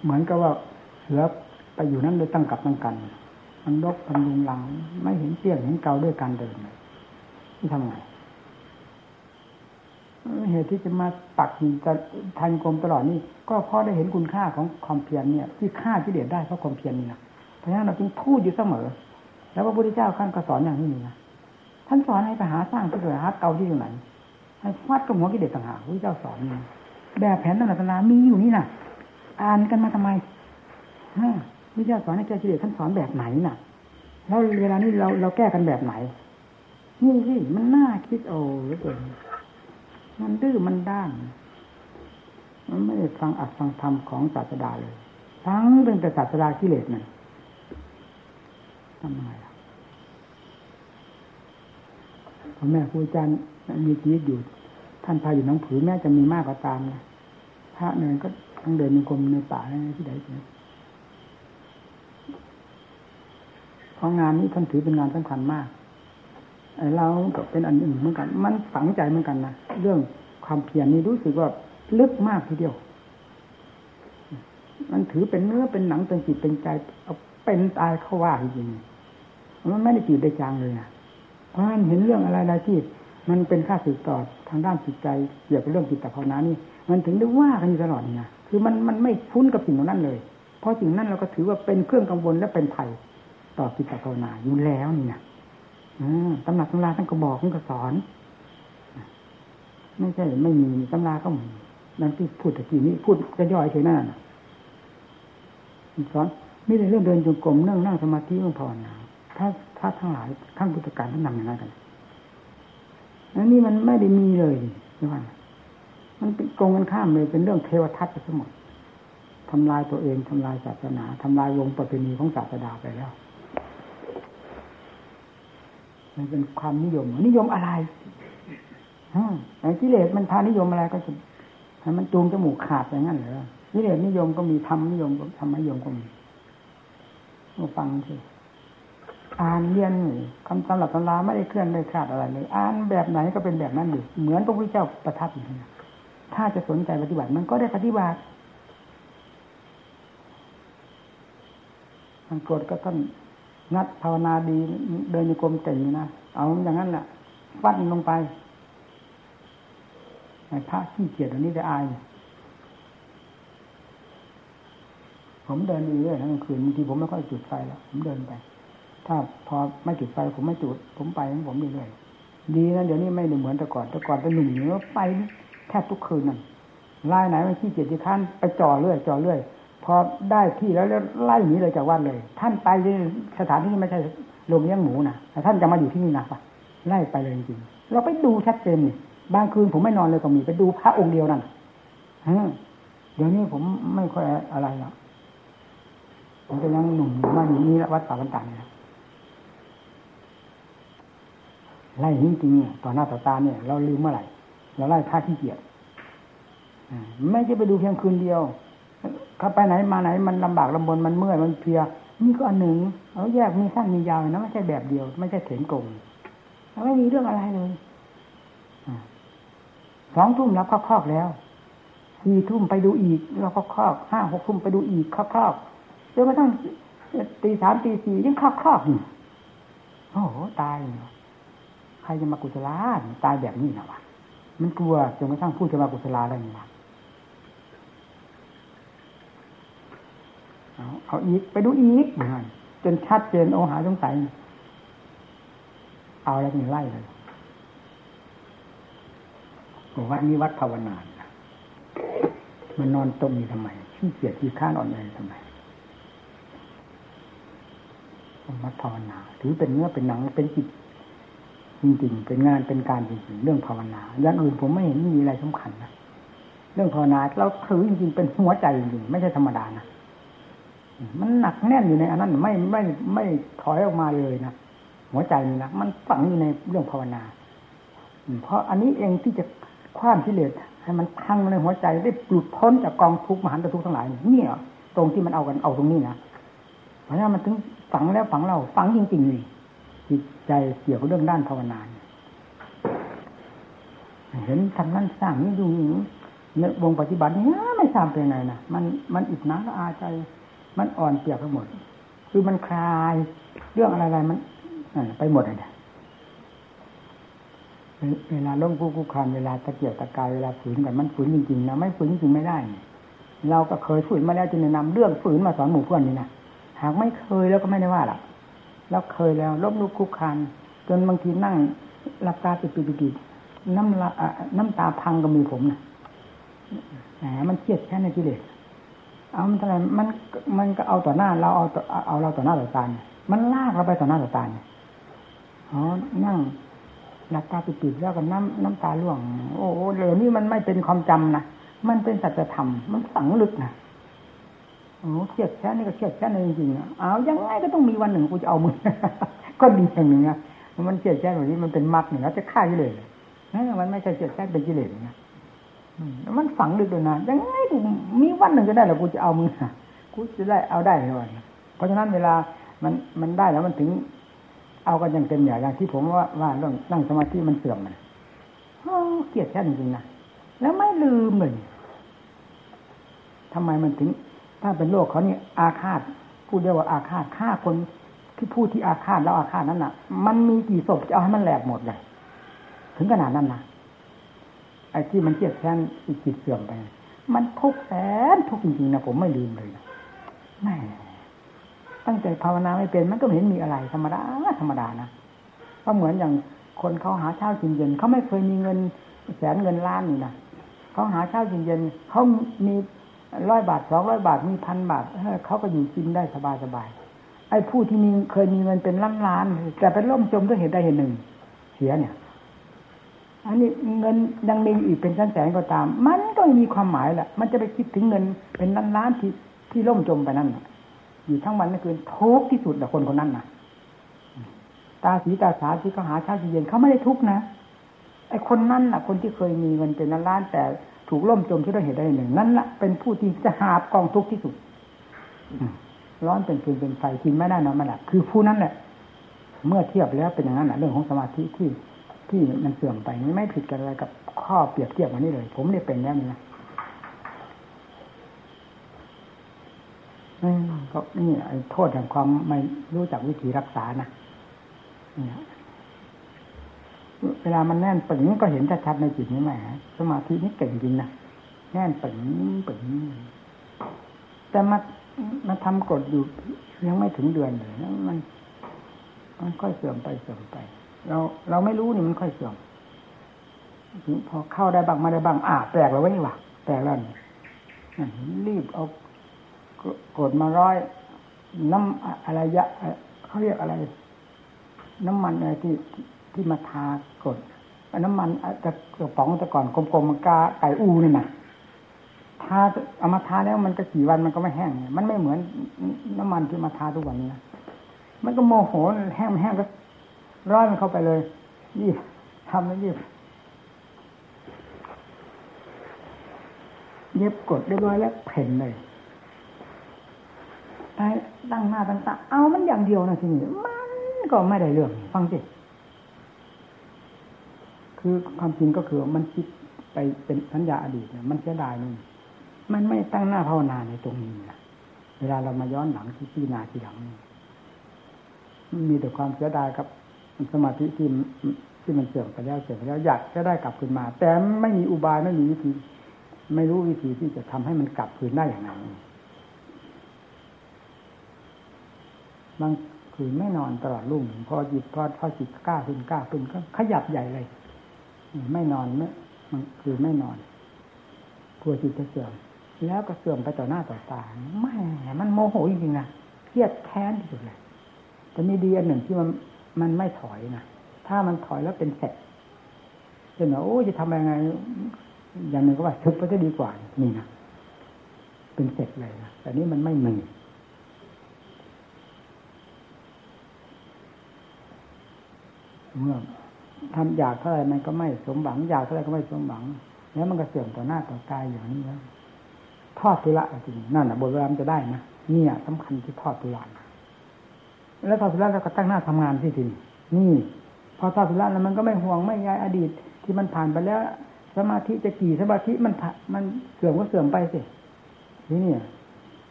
เหมือนกับว่าเสือไปอยู่นั่นโดยตั้งกับตั้งกัน มันลกมันลุงหลัง ไม่เห็นเปี้ยงเห็นเกาด้วยการเดินที่ทำไง เหตุที่จะมาปักจะทันกรมตลอดนี่ก็เพราะได้เห็นคุณค่าของความเพียรเนี่ย ที่ฆ่าที่เดียดได้เพราะความเพียรนี่นะเพราะฉะนั้นเราจึงพูดอยู่เสมอ แล้วพระพุทธเจ้าท่านก็สอนอย่างนี้นะท่านสอนให้ไปหาสร้างที่เกิดหาเกาที่อยู่ไหนให้ฟัดกับหัวกิเลสต่างหากพระเจ้าสอนนี่แบบแผนต่างๆมีอยู่นี่นะอ่านกันมาทำไมฮะพระเจ้าสอนให้แก้กิเลสท่านสอนแบบไหนน่ะแล้วเวลานี้เราเราแก้กันแบบไหนนี่สิมันน่าคิดโอ้เหลือเกิน มันดื้อมันด้าน มันไม่ได้ฟังอัดฟังธรรมของศาสดาเลยทั้งเป็นแต่ศาสดากิเลสนั่นทำไมล่ะพ่อแม่ครูอาจารย์มีชีวิตอยู่ ท่านพาอยู่น้องผือแม่จะมีมากก็ตามนะพระเนินก็ทั้งเดินในกรมในป่าที่ไหนที่ไหนเพราะงานนี้ท่านถือเป็นงานสำคัญมาก ไอ้เราก็เป็นอันหนึ่งเหมือนกัน มันฝังใจเหมือนกันนะเรื่องความเพียรนี่รู้สึกว่าลึกมากทีเดียว มันถือเป็นเนื้อเป็นหนังเป็นจิตเป็นใจเอาเป็นตายเข้าว่าจริงมันไม่ได้จีดได้จางเลยนะเพราะฉะนั้นเห็นเรื่องอะไรใดที่ มันเป็นค่าสืบต่อทางด้านจิตใจเกี่ยวกับเรื่องจิตตภาวนานี่ มันถึงได้ว่ากันอยู่ตลอดนี่คือมันมันไม่คุ้นกับสิ่งนั้นเลย เพราะสิ่งนั้นเราก็ถือว่าเป็นเครื่องกังวลและเป็นภัยต่อจิตตภาวนาอยู่แล้วนี่นะ ตำหนักตำราท่านก็บอกท่านก็สอน ไม่ใช่ไม่มีตำราก็มีนั่นที่พูดตะกี้นี้พูดจะย่อยเฉยหน้าสอนไม่ได้เรื่องเดินจงกรมเรื่องนั่งสมาธิเรื่องภาวนาถ้าถ้าทั้งหลายขั้งพุทธการท่านนำอย่างนั้นกันอันนี้มันไม่ได้มีเลยนี่ว่ามันเป็นกงกันข้ามเลยเป็นเรื่องเทวทัตไปทั้งหมดทำลายตัวเองทำลายศาสนาทำลายวงประเพณีของศาสดาไปแล้ว มันเป็นความนิยม นิยมอะไรไอ้กิเลสมันพานิยมอะไรก็จะให้มันจูงจมูกขาดอย่างนั้นเหรอกิเลสนิยมก็มีธรรมนิยมก็ธรรมนิยมก็มีมาฟังสิอ่านเรียนคำตำรับตำราไม่ได้เคลื่อนไม่ขาดอะไรเลยอ่านแบบไหนก็เป็นแบบนั้นอยู่เหมือนพระพุทธเจ้าประทับอยู่นี้ถ้าจะสนใจปฏิบัติมันก็ได้ปฏิบัติมันโกรธก็ท่าน นัดภาวนาดีเดินในกรมเก่งนะเอาอย่างนั้นแหละฟัดลงไปพระขี้เกียจอันนี้ได้อาย ผมเดินเรื่อยทั้งคืนบางทีผมไม่ค่อยจุดไฟแล้วผมเดินไป ถ้าพอไม่จุดไฟผมไม่จุด ผมไปของผมเรื่อยดีนะเดี๋ยวนี้ไม่เหมือนแต่ก่อนแต่ก่อนเป็นหนุ่มเนื้อไปแทบทุกคืนนั่นไล่ไหนไม่ขี้เกียจที่ขั้นไปจ่อเรื่อยจ่อเรื่อย พอได้ที่แล้วไล่หนีเลยจากวัดเลย ท่านไปสถานที่ไม่ใช่โรงเลี้ยงหมูนะแต่ท่านจะมาอยู่ที่นี่นะปะไล่ไปเลยจริงเราไปดูชัดเจนนี่บางคืนผมไม่นอนเลยก็มีไปดูพระองค์เดียวนั่นเดี๋ยวนี้ผมไม่ค่อยอะไรแล้วผมก็ยังหนุ่มมาอยู่นี่วัดป่าบันตันนะไล่จริงๆต่อหน้าต่อตาเนี่ย เราลืมเมื่อไหร่เราไล่พระที่เกียรไม่ใช่ไปดูเพียงคืนเดียว เขาไปไหนมาไหนมันลำบากลำบนมันเมื่อยมันเพียนี่ก็อันหนึ่งเอาแยกมีสั้นมียาวนะไม่ใช่แบบเดียว ไม่ใช่เข็นกงไม่มีเรื่องอะไรเลยสองทุ่มแล้วก็คอกแล้วสี่ทุ่มไปดูอีกเราก็คอกห้าหกทุ่มไปดูอีกคอกคอกจนกระทั่งตีสามตีสี่ยังคอกคอกอยู่โอ้โหตายใครจะมากุศลาตายแบบนี้นะวะมันกลัวจนกระทั่งพูดจะมากุศลาอะไรนี่น เอาเอาอีกไปดูอีกจนชัดเจนโอหาสงสัย เอาแล้วนี่ไล่เลยวัดนี้วัดภาวนามันนอนตรงนี้ทำไมขี้เกียจขี้ข้านอ่อนแอทำไมวัดภาวนาถือเป็นเนื้อเป็นหนังเป็นจิตจริงๆ เป็นงานเป็นการจริงๆเรื่องภาวนาอย่างอื่นผมไม่เห็นมีอะไรสำคัญนะเรื่องภาวนาเราถือจริงๆเป็นหัวใจจริงๆไม่ใช่ธรรมดานะ มันหนักแน่นอยู่ในอันนั้นไม่ไม่ไม่ถอยออกมาเลยนะหัวใจนี่นะมันฝังอยู่ในเรื่องภาวนา เพราะอันนี้เองที่จะคว้ามที่เลสให้มันพังในหัวใจได้ปลุดพ้นจากกองทุกข์มหันตทุกข์ทั้งหลายเนี่ยตรงที่มันเอากันเอาตรงนี้นะเพราะนั้นมันถึงฝังแล้วฝังเราฝังจริงๆนี่จิตใจเกี่ยวกับเรื่องด้านภาวนาเห็นทำนั้นสร้างนี้ดูนี้ในวงปฏิบัตินี้ไม่ทราบเป็นไงนะมันมันอิดน้ำอาใจ มันอ่อนเปียกไปหมด คือมันคลายเรื่องอะไรๆมันไปหมดเลยเวลาล้มกู้กู้คานเวลาตะเกียบตะกายเวลาฝืนกันมันฝืนจริงๆนะไม่ฝืนจริงไม่ได้ เราก็เคยฝืนมาแล้วจึงนะนำเรื่องฝืนมาสอนหมู่เพื่อนนี่นะหากไม่เคยแล้วก็ไม่ได้ว่าหรอกแล้วเคยแล้วล้มลุกคุกคานจนบางทีนั่งหลับตาปิดปิดปิดน้ำละน้ำตาพังกับมือผมนะแหมมันเครียดแค่ในกิเลส เอามันอะไรมันมันก็เอาต่อหน้าเราเอาเอาเราต่อหน้าต่อตามันลากเราไปต่อหน้าต่อตาอ๋อนั่งหลับตาปิดๆแล้วก็น้ำน้ำตาล่วง โอ้โหเหล่านี้มันไม่เป็นความจำนะมันเป็นสัจธรรมมันฝังลึกนะโอ้เครียดแค่นี้ก็เครียดแค่นี้จริงๆเอายังไงก็ต้องมีวันหนึ่งกูจะเอามือก็ดีอย่างหนึ่งนะมันเครียดแค่แบบนี้มันเป็นมรรคหนึ่งแล้วจะฆ่ากิเลสนั่นมันไม่ใช่เครียดแค่เป็นกิเลสนะ มันฝังลึกเลยนะยังไงกูมีวันหนึ่งก็ได้แล้วกูจะเอามือกูจะได้เอาได้เลยเพราะฉะนั้นเวลามันมันได้แล้วมันถึง เอากันอย่างเต็มอย่างที่ผมว่าว่าเรื่องนั่งสมาธิมันเสื่อมมันเกลียดแค่จริงๆนะแล้วไม่ลืมเลยทำไมมันถึง ถ้าเป็นโลกเขาเนี่ยอาฆาตพูดเรียกว่าอาฆาตฆ่าคนที่พูดที่อาฆาตแล้วอาฆาตนั้นน่ะ มันมีกี่ศพจะเอาให้มันแหลกหมดเลยถึงขนาดนั้นนะ ไอ้ที่มันเกลียดแค้นอีกจิตเสื่อมไป มันทุกแสนทุกจริงๆนะผมไม่ลืมเลยนะแม่ตั้งแต่ภาวนาไม่เป็นมันก็เห็นมีอะไรธรรมดาธรรมดานะก็เหมือนอย่างคนเขาหาเช้ากินเย็นเขาไม่เคยมีเงินแสนเงินล้านนี่นะเขาหาเช้ากินเย็นเขามีร้อยบาทสองร้อยบาทมีพันบาทเขาก็อยู่กินได้สบายสบายไอ้ผู้ที่มีเคยมีเงินเป็นล้านล้านแต่เป็นล่มจมด้วยเหตุใดเหตุหนึ่ง เสียเนี่ย อันนี้เงินยังมีอีกเป็นแสนแสนก็ตาม มันก็มีความหมายแหละมันจะไปคิดถึงเงินเป็นล้านล้านที่ที่ล่มจมไปนั่นอยู่ทั้งวันไม่คืนทุกที่สุดแต่คนคนนั้นนะตาสีตาสาที่เขาหาเช้าเย็นเขาไม่ได้ทุกนะไอคนนั้นน่ะ คนที่เคยมีเงินเป็นล้านล้านแต่ถูกล่มจมที่ด้วยเหตุใดหนึ่งนั่นแหละเป็นผู้ที่จะหาบกองทุกที่สุดร้อนเป็นฟืนเป็นไฟกินไม่ได้นอนไม่หลับคือผู้นั้นแหละเมื่อเทียบแล้วเป็นอย่างนั้นแหละเรื่องของสมาธิที่ ที่มันเสื่อมไปนี่ไม่ผิดกันอะไรกับข้อเปรียบเทียบวันนี้เลย ผมได้เป็นแล้วนี่นะก็นี่ไอ้โทษแห่งความไม่รู้จักวิธีรักษานะเวลามันแน่นปึงก็เห็นชัดๆในจิตนี้แหมสมาธินี่เก่งจริงนะแน่นปึงปึงแต่มามาทำกดอยู่ยังไม่ถึงเดือนเลยมันมันค่อยเสื่อมไปเสื่อมไป เราเราไม่รู้นี่มันค่อยเสื่อมพอเข้าได้บ้างมาได้บ้างอ่าแปลกแล้ววะนี่วะแปลกแล้วรีบเอากดมาร้อย น้ำอะไรยะเขาเรียกอะไร น้ำมันอะไรที่ที่มาทากดน้ำมันจะกระป๋องแต่ก่อนกลมๆมันกาไก่อูนี่นะทาเอามาทาแล้วมันก็กี่วันมันก็ไม่แห้งมันไม่เหมือนน้ำมันที่มาทาทุกวันนี้นะมันก็โมโหแห้งแห้งก็ ร้อยมันเข้าไปเลยยี่ทำแล้วยี่เย็บกดเรียบร้อยแล้วเพ่นเลยตั้งหน้าตั้งตาเอามันอย่างเดียวนะทีนี้มันก็ไม่ได้เรื่อง ฟังสิคือความจริงก็คือมันคิดไปเป็นสัญญาอดีตเนี่ยมันเสียดายนี่มันไม่ตั้งหน้าภาวนาในตรงนี้นะเวลาเรามาย้อนหลังที่พี่นาทีหลังนี่มีแต่ความเสียดายกับ สมาธิที่ที่มันเสื่อมไปแล้วเสื่อมไปแล้วอยากจะได้กลับคืนมา แต่ไม่มีอุบายไม่มีวิธี ไม่รู้วิธีที่จะทำให้มันกลับคืนได้อย่างไรบางคืนไม่นอนตลอดรุ่งพอจิตพอพอจิตกล้าขึ้นกล้าขึ้นก็ขยับใหญ่เลย ไม่นอนไม่มันคือไม่นอนกลัวจิตจะเสื่อมแล้วก็เสื่อมไปต่อหน้าต่อตาไม่มันโมโหจริงๆนะเครียดแค้นที่สุดเลยแต่มีดีอันหนึ่งที่มัน มันไม่ถอยนะถ้ามันถอยแล้วเป็นเสร็จเช่นว่าโอ้จะทำยังไง อย่างหนึ่งก็ว่าทึบไปจะดีกว่านี่นะเป็นเสร็จเลยนะแต่นี้มันไม่มีเมื่อทำอยากเท่าไรมันก็ไม่สมหวัง อยากเท่าไรก็ไม่สมหวัง แล้วมันก็เสื่อมต่อหน้าต่อตายอย่างนี้แล้วทอดทุระจริงนั่นแหะบทเวลาจะได้นะเนี่ยสำคัญที่ทอดทุระ แล้วทอดทุระแล้วก็ตั้งหน้าทำงานที่ทีนี่ พอทอดทุระแล้วมันก็ไม่ห่วงไม่ใยอดีต ที่มันผ่านไปแล้ว สมาธิจะกี่สมาธิมันมันเสื่อมก็เสื่อมไปสินี่เนี่ย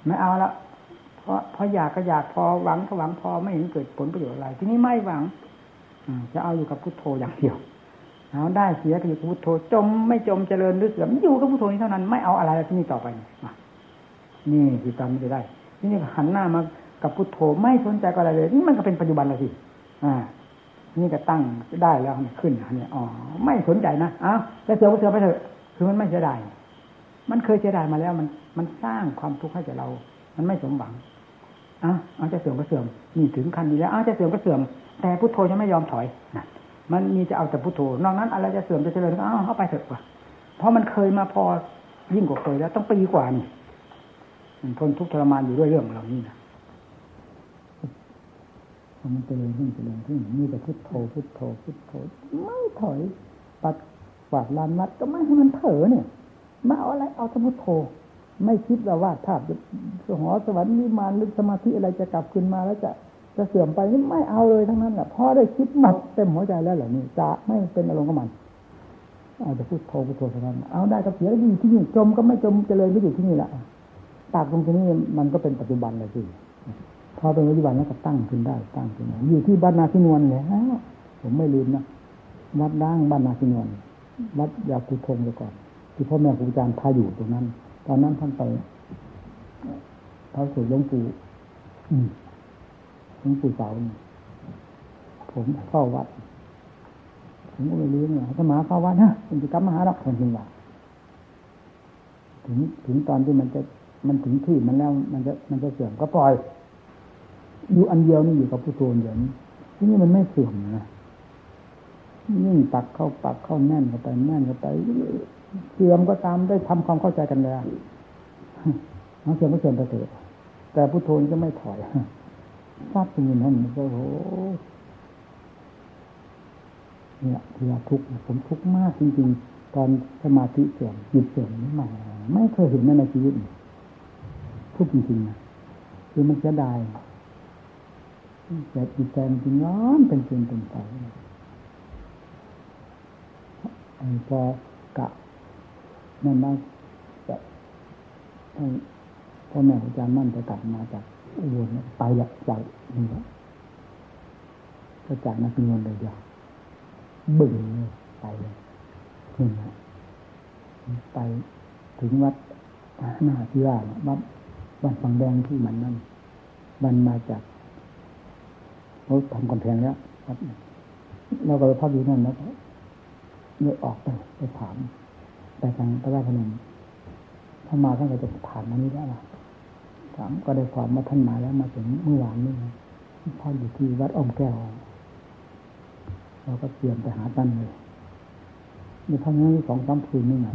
ไม่เอาละเพราะเพราะอยากก็อยากพอหวังก็หวังพอไม่เห็นเกิดผลประโยชน์อะไร ทีนี้ไม่หวังจะเอาอยู่กับพุทโธอย่างเดียวเอาได้เสียก็อยู่กับพุทโธจมไม่จมเจริญหรือเสื่อมอยู่กับพุทโธนี้เท่านั้นไม่เอาอะไรที่นี่ต่อไปนี่คือตามไม่ได้ ทีนี้หันหน้ามา กับพุทโธไม่สนใจกับอะไรเลย นี่มันก็เป็นปัจจุบันล้วสิอ่า นี่ก็ตั้งได้แล้วขึ้นเนี่ยอ๋อไม่สนใจนะอ้าวแล้วเสือก็เสือไปเถอะคือมันไม่เสียดายมันเคยเสียดายมาแล้ว มันมันสร้างความทุกข์ให้แก่เรา มันไม่สมหวังอ้าวเอาจะเสื่อมก็เสื่อมนี่ถึงขั้นนี้แล้วอ้าวจะเสื่อมก็เสื่อม แต่พุทโธจะไม่ยอมถอยนะมันมีจะเอาแต่พุทโธนอกนั้นอะไรจะเสื่อมจะเจริญก็เอาเข้าไปเถอะว่ะเพราะมันเคยมาพอยิ่งกว่าเคยแล้ว ต้องปีกว่านี่มันทนทุกข์ทรมานอยู่ด้วยเรื่องเหล่านี้นะ มันเจริญขึ้นเจริญขึ้นมีแต่พุทโธพุทโธพุทโธไม่ถอย ปัดกวาดลานวัดก็ไม่ให้มันเถอเนี่ยมาเอาอะไรเอาแต่พุทโธ ไม่คิดว่าว่าภาพหอสวรรค์นิมานหรือสมาธิอะไรจะกลับคืนมาแล้วจะจะเสื่อมไปนี่ไม่เอาเลยทั้งนั้นแหละพอได้คิดหมดเต็มหัวใจแล้วเหล่านี้จะไม่เป็นอารมณ์กับมันเอาแต่พูดโทพูดโทเท่านั้นเอาได้ก็เสียอยู่ที่นี่จมก็ไม่จมเจริญก็อยู่ที่นี่แหละตากตรงที่นี่มันก็เป็นปัจจุบันเลยสิ อเป็นปัจจุบันแล้วก็ตั้งขึ้นได้ตั้งขึ้นได้อยู่ที่บ้านนาชินวนเนี่ยฮะผมไม่ลืมนะวัดด่างบ้านนาชินวนวัดยาคุทงไปก่อน ที่พ่อแม่ครูอาจารย์พาอยู่ตรงนั้น ตอนนั้นท่านไปเขาสูดหลวงปู่หลวงปู่เสาผมเข้าวัด ผมก็ไม่รู้เนี่ยถ้ามาเข้าวัดนะผมจะกลับมาหาเราคนจริงว่าถึงถึงตอนที่มันจะมันถึงที่มันแล้วมันจะมันจะเสื่อมก็ปล่อย อยู่อันเดียวนี่อยู่กับผู้โทนอย่างนี้ที่นี่มันไม่เสื่อมนะยิ่งปักเข้าปักเข้าแน่นเข้าไปแน่นเข้าไปเสื่อมก็ตามได้ทำความเข้าใจกันแล้วเสื่อมก็เสื่อมไปเถอะแต่ผู้โทนก็ไม่ถอยทราบสิ่งนั้นโอ้โหเนี่ยที่ว่าทุกข์ผมทุกข์มากจริงๆ ตอนสมาธิเสื่อมจิตเสื่อมนี่มาไม่เคยเห็นในชีวิตทุกข์จริงๆนะคือมันจะได้ แต่จิตใจมันจริงร้อนเป็นเป็นเป็นไปพอกะนั่นมาจะพ่อแม่อาจารย์มั่นจะกลับมาจากอุบลไปละจากนี่ละก็จากนักเงินเลยเดียวบึ้งไปเลยนี่นะไปถึงวัดหน้าที่ว่าวัดวัดฝังแดงที่มันนั่นมันมาจาก เขาทำกำแพงแล้ววัดเราก็ไปพักอยู่นั่นแล้วเลยออกไปไปถามไปทางพระราชพนมถ้ามาท่านก็จะผ่านมานี้ได้หรอถามก็ได้ความมาท่านมาแล้วมาถึงเมื่อวานนี้พ่ออยู่ที่วัดอ้อมแก้วเราก็เตรียมไปหาท่านเลยในพักนี้สองสามคืนนี่ไง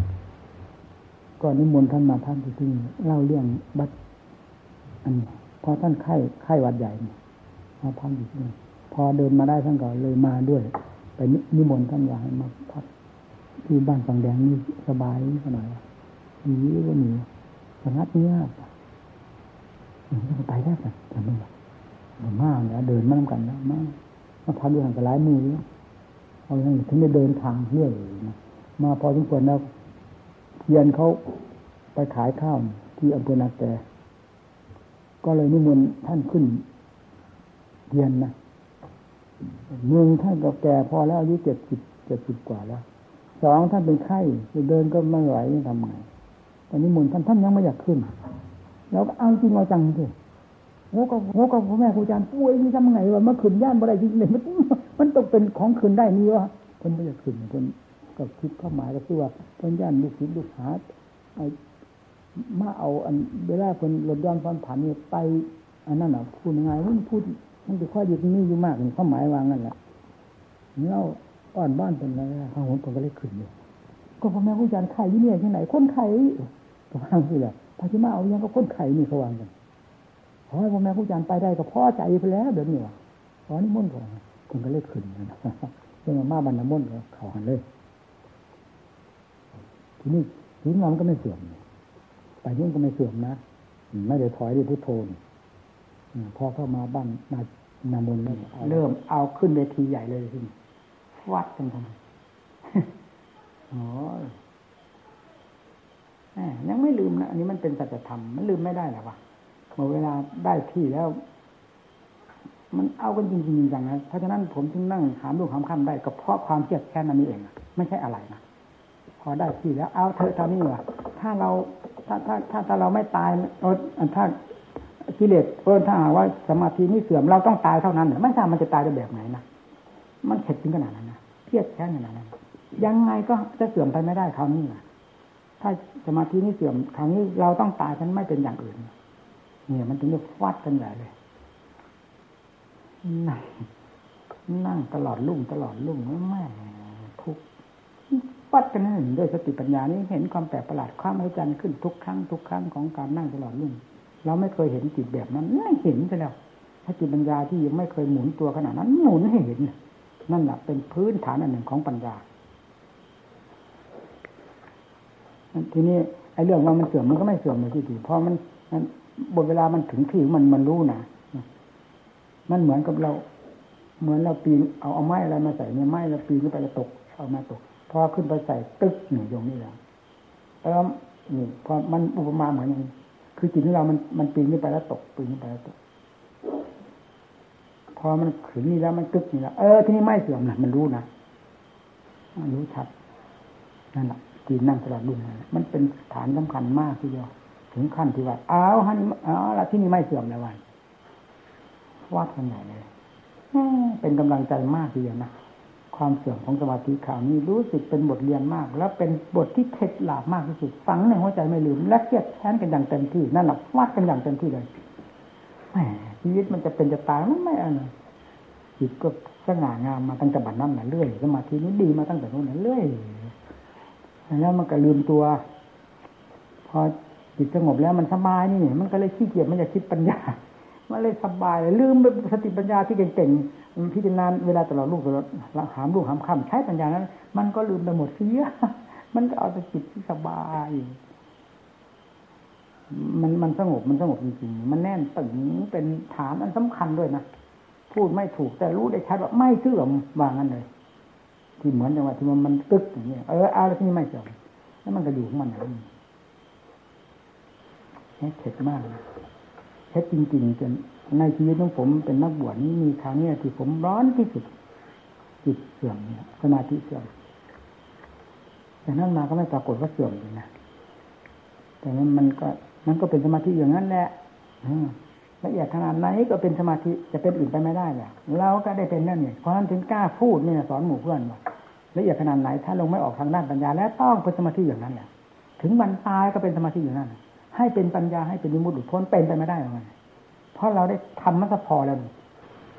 ก็นิมนต์ท่านมาท่านที่ที่เล่าเรื่องบัด อันนี้พอท่านไข้ไข้วัดใหญ่ มาพักอยู่ที่นี่พอเดินมาได้ท่านก็เลยมาด้วย ไปนิมนต์ท่านอยากให้มาพักที่บ้านฝั่งแดงนี่สบายหน่อยนีก็หนีสงัดเงียบไปได้กันแต่ไม่มากเนี่ยเดินมาทำกันนะมากมาพักด้วยกันกับหลายมือเนี่ยเอาอย่างนี้ถึงได้เดินทางเรื่อยนะมาพอสมควรแล้วเย็นเขาไปขายข้าวที่อำเภอนาแกก็เลยนิมนต์ท่านขึ้น เย็นนะเมืองท่านก็แก่พอแล้วอายุเจ็ดสิบเจ็ดสิบกว่าแล้วสองท่านเป็นไข้เดินก็ไม่ไหวทำไงตอนนี้มนท่านท่านยังไม่อยากขึ้นแล้วเอาจริงเอาจังเลยโอ้ก็โอ้ก็พ่อแม่ครูอาจารย์ป่วยนี่ทำไงวะเมื่อคืนย่านบ่ได้จริงเลยมันมันต้องเป็นของคืนได้นี่วะคนไม่อยากขึ้นคนก็คิดเข้าหมายก็คือว่าเพิ่นย่านลูกศิษย์ลูกหาไอ้มาเอาอันเวลาคนลดย้อนฟันผ่านนี่ไปอันนั้นอะพูดยังไงมันพูด มันจะค่อยอยู่ที่นี่อยู่มากนี่ข้าหมายวางนั่นแหละเล่าอ่อนบ้านเป็นอะไรข้างหัวผมก็เลยขึ้นอยู่ก็พ่อแม่ครูอาจารย์ไข่ยี่เนี่ยที่ไหนคนไข่ก็วางที่แหละพาชิมาเอายังก็คนไข่นี่เขาวางกันขอให้พ่อแม่ครูอาจารย์ไปได้ก็พ่อใจไปแล้วเดี๋ยวนี้วะขอนี่มุ่นก่อนคนก็เลยขึ้นนะเรื่องมาบรรณมุ่นเขาหันเลยทีนี้ทีนี้มันก็ไม่เสื่อมไปนู่นก็ไม่เสื่อมนะ ไม่ได้ถอยด้วยพุทโธพอเข้ามาบ้านนา นามนเริ่มเอาขึ้นเวทีใหญ่เลยทีวัดกันทำไมโอ้ยังไม่ลืมนะอันนี้มันเป็นสัจธรรมมันลืมไม่ได้หรอวะเมื่อเวลาได้ที่แล้ว มันเอากันจริงๆอย่างนั้นเพราะฉะนั้นผมจึงนั่งหามลูกหามคำได้ก็เพราะความเครียดแค้นนั้นนี่เองไม่ใช่อะไรนะพอได้ที่แล้ว เอาเธอทำนี่วะถ้าเราถ้าถ้าถ้าถ้าเราไม่ตายเออถ้า กิเลสเออถ้าหากว่าสมาธินี่เสื่อมเราต้องตายเท่านั้นไม่ทราบมันจะตายได้แบบไหนนะมันเข็ดถึงขนาดนั้นนะเครียดแค้นขนาดนั้นยังไงก็จะเสื่อมไปไม่ได้คราวนี้นะถ้าสมาธินี่เสื่อมคราวนี้เราต้องตายฉันไม่เป็นอย่างอื่นเนี่ยมันถึงจะฟัดกันใหญ่เลยนั่งนั่งตลอดลุ่งตลอดลุ่งแม่ทุกฟัดกันนั่นด้วยสติปัญญานี้เห็นความแปลกประหลาดความอัศจรรย์ขึ้นทุกครั้งทุกครั้งของการนั่งตลอดลุ่ง เราไม่เคยเห็นจิตแบบนั้นไม่เห็นซะแล้วถ้าจิตปัญญาที่ยังไม่เคยหมุนตัวขนาดนั้นหมุนให้เห็นนั่นแหละเป็นพื้นฐานอันหนึ่งของปัญญาทีนี้ไอ้เรื่องว่ามันเสื่อมมันก็ไม่เสื่อมเลยที่ดีเพราะมันมันบนเวลามันถึงที่มันมันรู้นะมันเหมือนกับเรา เหมือนเราปีนเอาเอาไม้อะไรมาใส่เนี่ยไม้เราปีนขึ้นไปแล้วตก เอามาตกพอขึ้นไปใส่ตึ๊กหนึ่งยงนี่แหละแล้วนี่พอมันอุปมาเหมือน คือจิตของเรา มันมันปีนขึ้นไปแล้วตกปีนขึ้นไปแล้วตก พอมันขืนนี่แล้วมันตึกนี่แล้วเออที่นี่ไม่เสื่อมนะมันรู้นะมันรู้ชัดนั่นแหละจีนนั่งตลอดรุ่นมันเป็นฐานสำคัญมากทีเดียวถึงขั้นที่ว่าอ้าวฮันอ้าวละที่นี่ไม่เสื่อมแล้ววันวัดกันใหญ่เลยเป็นกำลังใจมากทีเดียวนะ ความเสื่อมของสมาธิข่าวนี้รู้สึกเป็นบทเรียนมาก แล้วเป็นบทที่เข็ดหลาบมากที่สุดฝังในหัวใจไม่ลืม และเครียดแค้นกันอย่างเต็มที่นั่นแหละวัดกันอย่างเต็มที่เลยแหมชีวิตมันจะเป็นจะตายมันไม่อะไรจิตก็สง่างามมาตั้งแต่บัดนั้นนะเรื่อยสมาธินี้ดีมาตั้งแต่นู้นน่ะเรื่อยแล้วมันก็ลืมตัว พอจิตสงบแล้วมันสบายนี่มันก็เลยขี้เกียจมันจะคิดปัญญา มันเลยสบายเลยลืมสติปัญญาที่เก่งๆพิจารณาเวลาตลอดลูกตลอดหามลูกหามคำใช้ปัญญานั้น มันก็ลืมไปหมดเสียมันก็เอาแต่จิตที่สบายมันมันสงบมันสงบจริงๆ มันแน่นตึงเป็นฐานอันสำคัญด้วยนะพูดไม่ถูกแต่รู้ได้ชัดว่าไม่เสื่อมวางกันเลย ที่เหมือนจังหวะที่มันมันกึกอย่างเงี้ยเอออะไรที่ไม่เสื่อมแล้วมันก็อยู่ของมันอย่างนี้เข็ดมากนะ เท็จจริงๆจนในชีวิตของผมเป็นนักบวชนี้มีครั้งนี้ที่ผมร้อนที่สุดจิตเสื่อมเนี่ยสมาธิเสื่อมแต่นั้นมาก็ไม่ปรากฏว่าเสื่อมเลยนะแต่นั้นมันก็มันก็เป็นสมาธิอย่างนั้นแหละละเอียดขนาดไหนก็เป็นสมาธิจะเป็นอื่นไปไม่ได้แหละเราก็ได้เป็นนั่นเนี่ยเพราะนั้นถึงกล้าพูดเนี่ยสอนหมู่เพื่อนว่าละเอียดขนาดไหนถ้าลงไม่ออกทางด้านปัญญา แล้วต้องเป็นสมาธิอย่างนั้นแหละถึงมันตายก็เป็นสมาธิอย่างนั้น ให้เป็นปัญญาให้เป็นมิมุติพ้นเป็นไปไม่ได้หรอกเพราะเราได้ทำมันก็พอแล้ว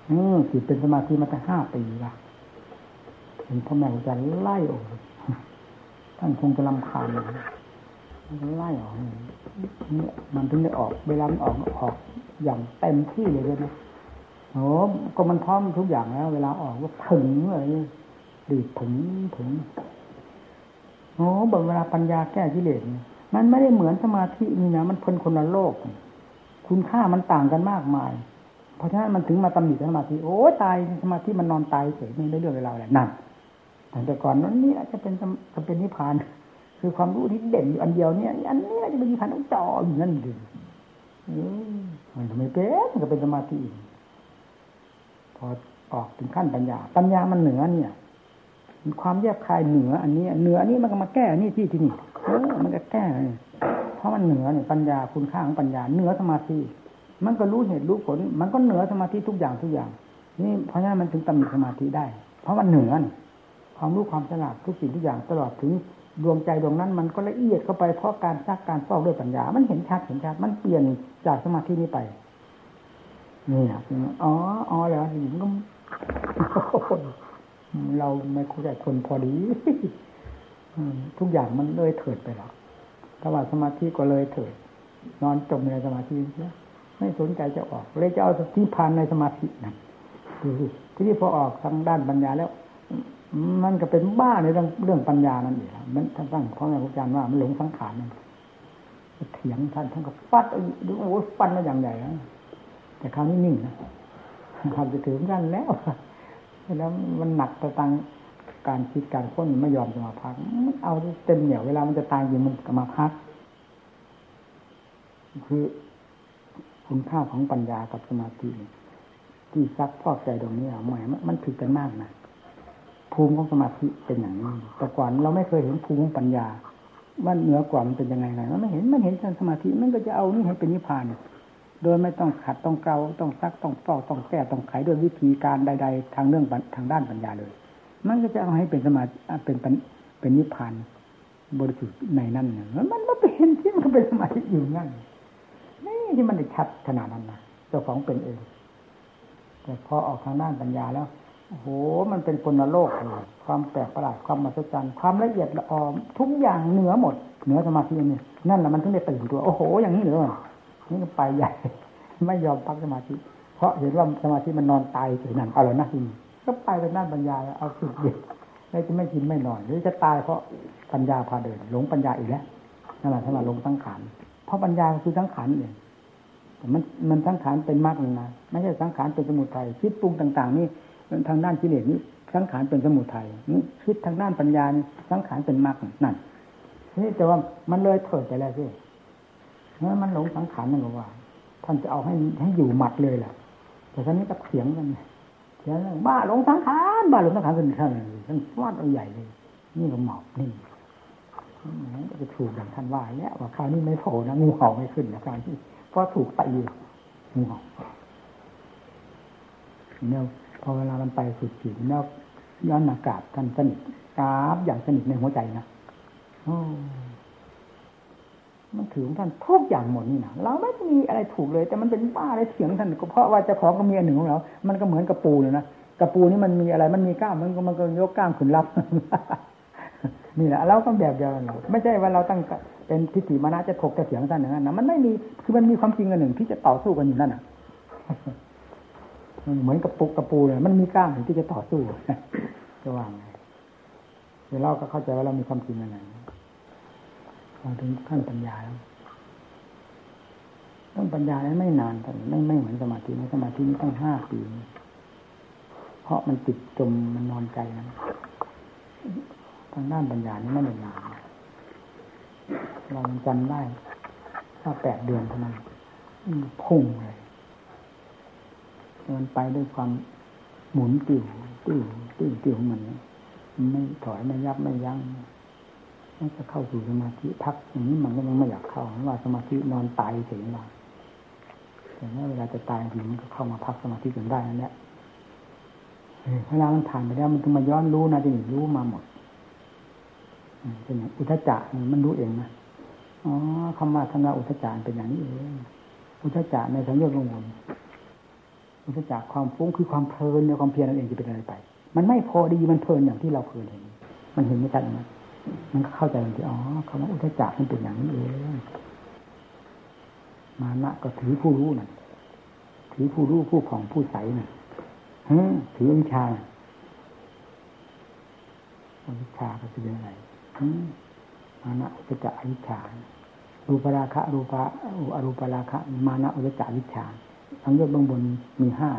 อืมจิตเป็นสมาธิมาตั้งห้าปีละเห็นพ่อแม่อาจารย์ไล่ออกท่านคงจะลำคาญไล่ออกเนี่ยมันถึงได้ออกเวลามันออกออกอย่างเต็มที่เลยด้วยนะโอ้ก็มันพร้อมทุกอย่างแล้ว เวลาออกก็ถึงเลยดีถึงถึงโอ้บอกเวลาปัญญาแก้กิเลส มันไม่ได้เหมือนสมาธินี่นะมันเพ้นคนละโลก คุณค่ามันต่างกันมากมาย เพราะฉะนั้นมันถึงมาตำหนิสมาธิโอ้ตายสมาธิมันนอนตายเฉยไม่ได้เรื่องเวลาอะไรนั่นแต่ก่อนนั้นนี่จะเป็นจะเป็นนิพพาน คือความรู้ที่เด่นอยู่อันเดียวเนี่ยอันนี้จะเป็นนิพพานต้องจ่ออยู่นั่นเองมันไม่เป็นมันก็เป็นสมาธิพอออกถึงขั้นปัญญา ปัญญามันเหนือเนี่ย ความแยบคายเหนืออันนี้ เหนืออันนี้มันก็มาแก้นี่ที่ที่นี่ เออมันก็แก้เพราะมันเหนือเนี่ยปัญญาคุณค่าของปัญญาเหนือสมาธิมันก็รู้เหตุรู้ผล มันก็เหนือสมาธิทุกอย่างทุกอย่าง นี่เพราะฉะนั้นมันถึงตำหนิสมาธิได้ เพราะมันเหนือนความรู้ความฉลาดทุกสิ่งทุกอย่างตลอดถึงดวงใจดวงนั้นมันก็ละเอียดเข้าไปเพราะการซักการฟอกด้วยปัญญา มันเห็นชัดเห็นชัด มันเปลี่ยนจากสมาธินี้ไป นี่ครับอ๋ออ๋อแล้วสิ่งก็เราไม่คุยกับคนพอดี ทุกอย่างมันเลยเถิดไปแล้วถ้าว่าสมาธิก็เลยเถิด นอนจมในสมาธิเสียไม่สนใจจะออก เลยจะเอาที่พานในสมาธินั่นดูสิที่นี่พอออกทางด้านปัญญาแล้ว มันก็เป็นบ้าในเรื่องเรื่องปัญญานั่นเองมันท่านตั้งเพราะอาจารย์ว่ามันหลงสังขารนั่นเถียงท่านท่านก็ฟัดดูโอ้ฟันมาอย่างใหญ่แต่คราวนี้นิ่งนะคำจะถึงกันแล้วแล้วมันหนักต่ตัง การคิดการค้นไม่ยอมจะมาพักเอาเต็มเหนียวเวลามันจะตายอยู่มันก็มาพัก คือคุณค่าของปัญญากับสมาธิที่ซักพอกใจตรงนี้หมายมันผิดกันมากนะภูมิของสมาธิเป็นอย่างนี้แต่ก่อนเราไม่เคยเห็นภูมิของปัญญาว่าเหนือกว่ามันเป็นยังไงไงมันไม่เห็นมันเห็นสมาธิมันก็จะเอานี่ให้เป็นนิพพานโดยไม่ต้องขัดต้องเกาต้องซักต้องฟอกต้องแก้ต้องไขด้วยวิธีการใด ๆ ทางเรื่องทางด้านปัญญาเลย มันก็จะเอาให้เป็นสมาธิเป็นเป็นนิพพานบริสุทธิ์ในนั่นเนี่ยมันไม่เป็นที่มันเป็นสมาธิอยู่นั่นนี่ที่มันได้ชัดขนาดนั้นนะเจ้าของเป็นเอง แต่พอออกทางด้านปัญญาแล้วโอ้โห มันเป็นคนโลกเลยความแปลกประหลาดความมหัศจรรย์ความละเอียดละออมทุกอย่างเหนือหมด เหนือสมาธินี่นั่นแหละมันถึงได้ตื่นตัวโอ้โห อย่างนี้เหรอนี่ก็ไปใหญ่ ไม่ยอมพักสมาธิ เพราะเห็นว่าสมาธิมันนอนตายเฉยนั่นเอาเลยนะทีนี้ ก็ไปทางด้านปัญญาเอาสุดเด็ดแล้วจะไม่กินไม่นอนหรือจะตายเพราะปัญญาพาเดิน หลงปัญญาอีกแล้วนั่นแหละถ้าเราลงตั้งขันเพราะปัญญาคือตั้งขันเองมันมันสังขารเป็นมรรคนะไม่ใช่สังขารเป็นสมุทัยคิดปรุงต่าง ๆ นี่ทางด้านกิเลสนี่สังขารเป็นสมุทัยนี่คิดทางด้านปัญญานี่สังขารเป็นมรรคนั่นนี่แต่ว่ามันเลยเถิดไปแล้วสิเมื่อมันหลงสังขารนั่นก็ว่า ท่านจะเอาให้ให้อยู่หมัดเลยแหละแต่ท่านนี้ก็เถียงกันเถีย บ้าหลงสังขารบ้าหลงสังขารเป็นท่านท่านวาดเอาใหญ่เลย นี่ก็หมอบนี่จะถูกอย่างท่านว่าแล้วว่าคราวนี้ไม่โผล่นะงูเห่าไม่ขึ้นนะคราวนี้เพราะถูกตีงูเห่าเนี่ยพอเวลามันไปสุดจิตแล้วย้อนมากาบท่านสนิทกราบอย่างสนิทในหัวใจนะโอ้ มันถือของท่านทุกอย่างหมดนี่นะเราไม่มีอะไรถูกเลย แต่มันเป็นบ้าอะไรเถียงท่านก็เพราะว่าเจ้าของก็มีอันหนึ่งของเรา มันก็เหมือนกระปูเลยนะกระปูนี่มันมีอะไร มันมีกล้ามมันก็มันก็ยกกล้ามขึ้นรับนี่แหละเราก็แบบเดียวกันไม่ใช่ว่าเราตั้งเป็นทิฏฐิมานะจะถกจะเถียงท่านอย่างนั้นนะมันไม่มีคือมันมีความจริงอันหนึ่งที่จะต่อสู้กันอยู่นั่นน่ะเหมือนกับปุกกระปูเลยมันมีกล้ามที่จะต่อสู้จะว่างไงเดี๋ยวเราก็เข้าใจว่าเรามีความจริงอันไหน พอถึงขั้นปัญญาแล้วต้องปัญญานั้ไม่นานแต่ไม่ไม่เหมือนสมาธิในสมาธินี้ต้องห้าปี เพราะมันติดจมมันนอนใจนะทางด้านปัญญานี้ไม่นานเราจำได้ว่าแปดเดือนเท่านั้นพุ่งเลยมันไปด้วยความหมุนติ่วติ่วติ่วติ่วของมัน ไม่ถอยไม่ยับไม่ยั้ง มันจะเข้าสู่สมาธิพักอย่างนี้มันก็ยังไม่อยากเข้าเพราะว่าสมาธินอนตายเฉยๆมาแต่เมื่อเวลาจะตายจริงมันก็เข้ามาพักสมาธิจนได้นั่นแหละเวลามันผ่านไปแล้วมันถึงมาย้อนรู้นะที่รู้มาหมดเป็นอย่างอุทจักมันรู้เองนะอ๋อคำว่าธรรมะอุทจักเป็นอย่างนี้เองอุทจักในสังโยชน์ลงมนอุทจักความฟุ้งคือความเพลินในความเพียรนั่นเองจะเป็นอะไรไป มันไม่พอดีมันเพลินอย่างที่เราเคยเห็นมันเห็นไม่ชัดนะ มันก็เข้าใจทันทีอ๋อคำว่าอุทจักมันเป็นอย่างนี้เองมานะก็ถือผู้รู้น่ะ ถือผู้รู้ผู้ผ่องผู้ใสน่ะฮะถือวิชาอวิชาก็คืออะไรมานะอุทจักวิชารูปราคะรูปะอรูปราคะ มานะอุทจักวิชาทั้งยอดเบื้องบนมีห้า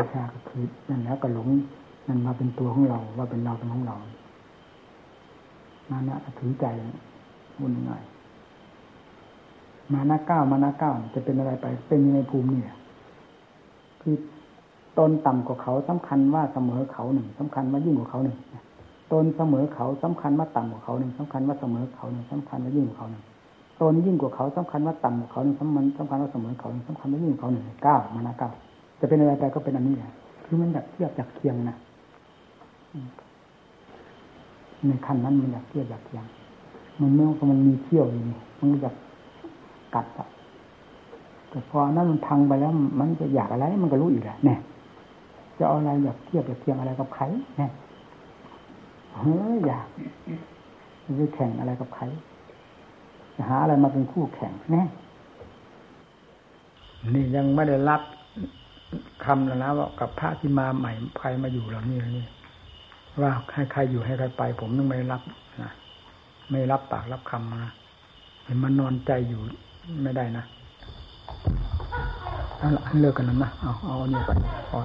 วิชาก็คือนั่นแล้วก็หลง นั่นมาเป็นตัวของเรา ว่าเป็นเราเป็นของเรามานะถือใจวุ่นง่ายมานะเก้ามานะเก้าจะเป็นอะไรไป เป็นในภูมิเนี่ย คือตนต่ำกว่าเขาสำคัญว่าเสมอเขาหนึ่งสำคัญว่ายิ่งกว่าเขาหนึ่งตนเสมอเขาสำคัญว่าต่ำกว่าเขาหนึ่งสำคัญว่าเสมอเขาหนึ่งสำคัญว่ายิ่งกว่าเขาหนึ่งตนยิ่งกว่าเขาสำคัญว่าต่ำกว่าเขาหนึ่งสำคัญสำคัญว่าเสมอเขาหนึ่งสำคัญว่ายิ่งกว่าเขาหนึ่งเก้ามานะเก้าจะเป็นอะไรไปก็เป็นอันนี้แหละคือมันแบบเทียบจากเคียงนะ ในขั้นนั้นมันอยากเที่ยบอยากเคียงมันเมื่อมันมีเที่ยวอยู่นี่มันอยากกัดอะแต่พอนั้นมันพังไปแล้ว มันจะอยากอะไร มันก็รู้อีกแหละเนี่ยจะเอาอะไรอยากเทียบอยากเคียงอะไรกับใครเนี่ยเฮ้ยอยากจะแข่งอะไรกับใครจะหาอะไรมาเป็นคู่แข่งแน่นี่ยังไม่ได้รับคำแล้วนะว่ากับพระที่มาใหม่ใครมาอยู่เหล่านี้นี่ ว่าให้ใครอยู่ให้ใครไป ผมนึงไม่รับนะไม่รับปากรับคำมาเห็นมันนอนใจอยู่ไม่ได้นะเอาละเลิกกันนั้นนะเอาเอาเนี่ยไปอนพอ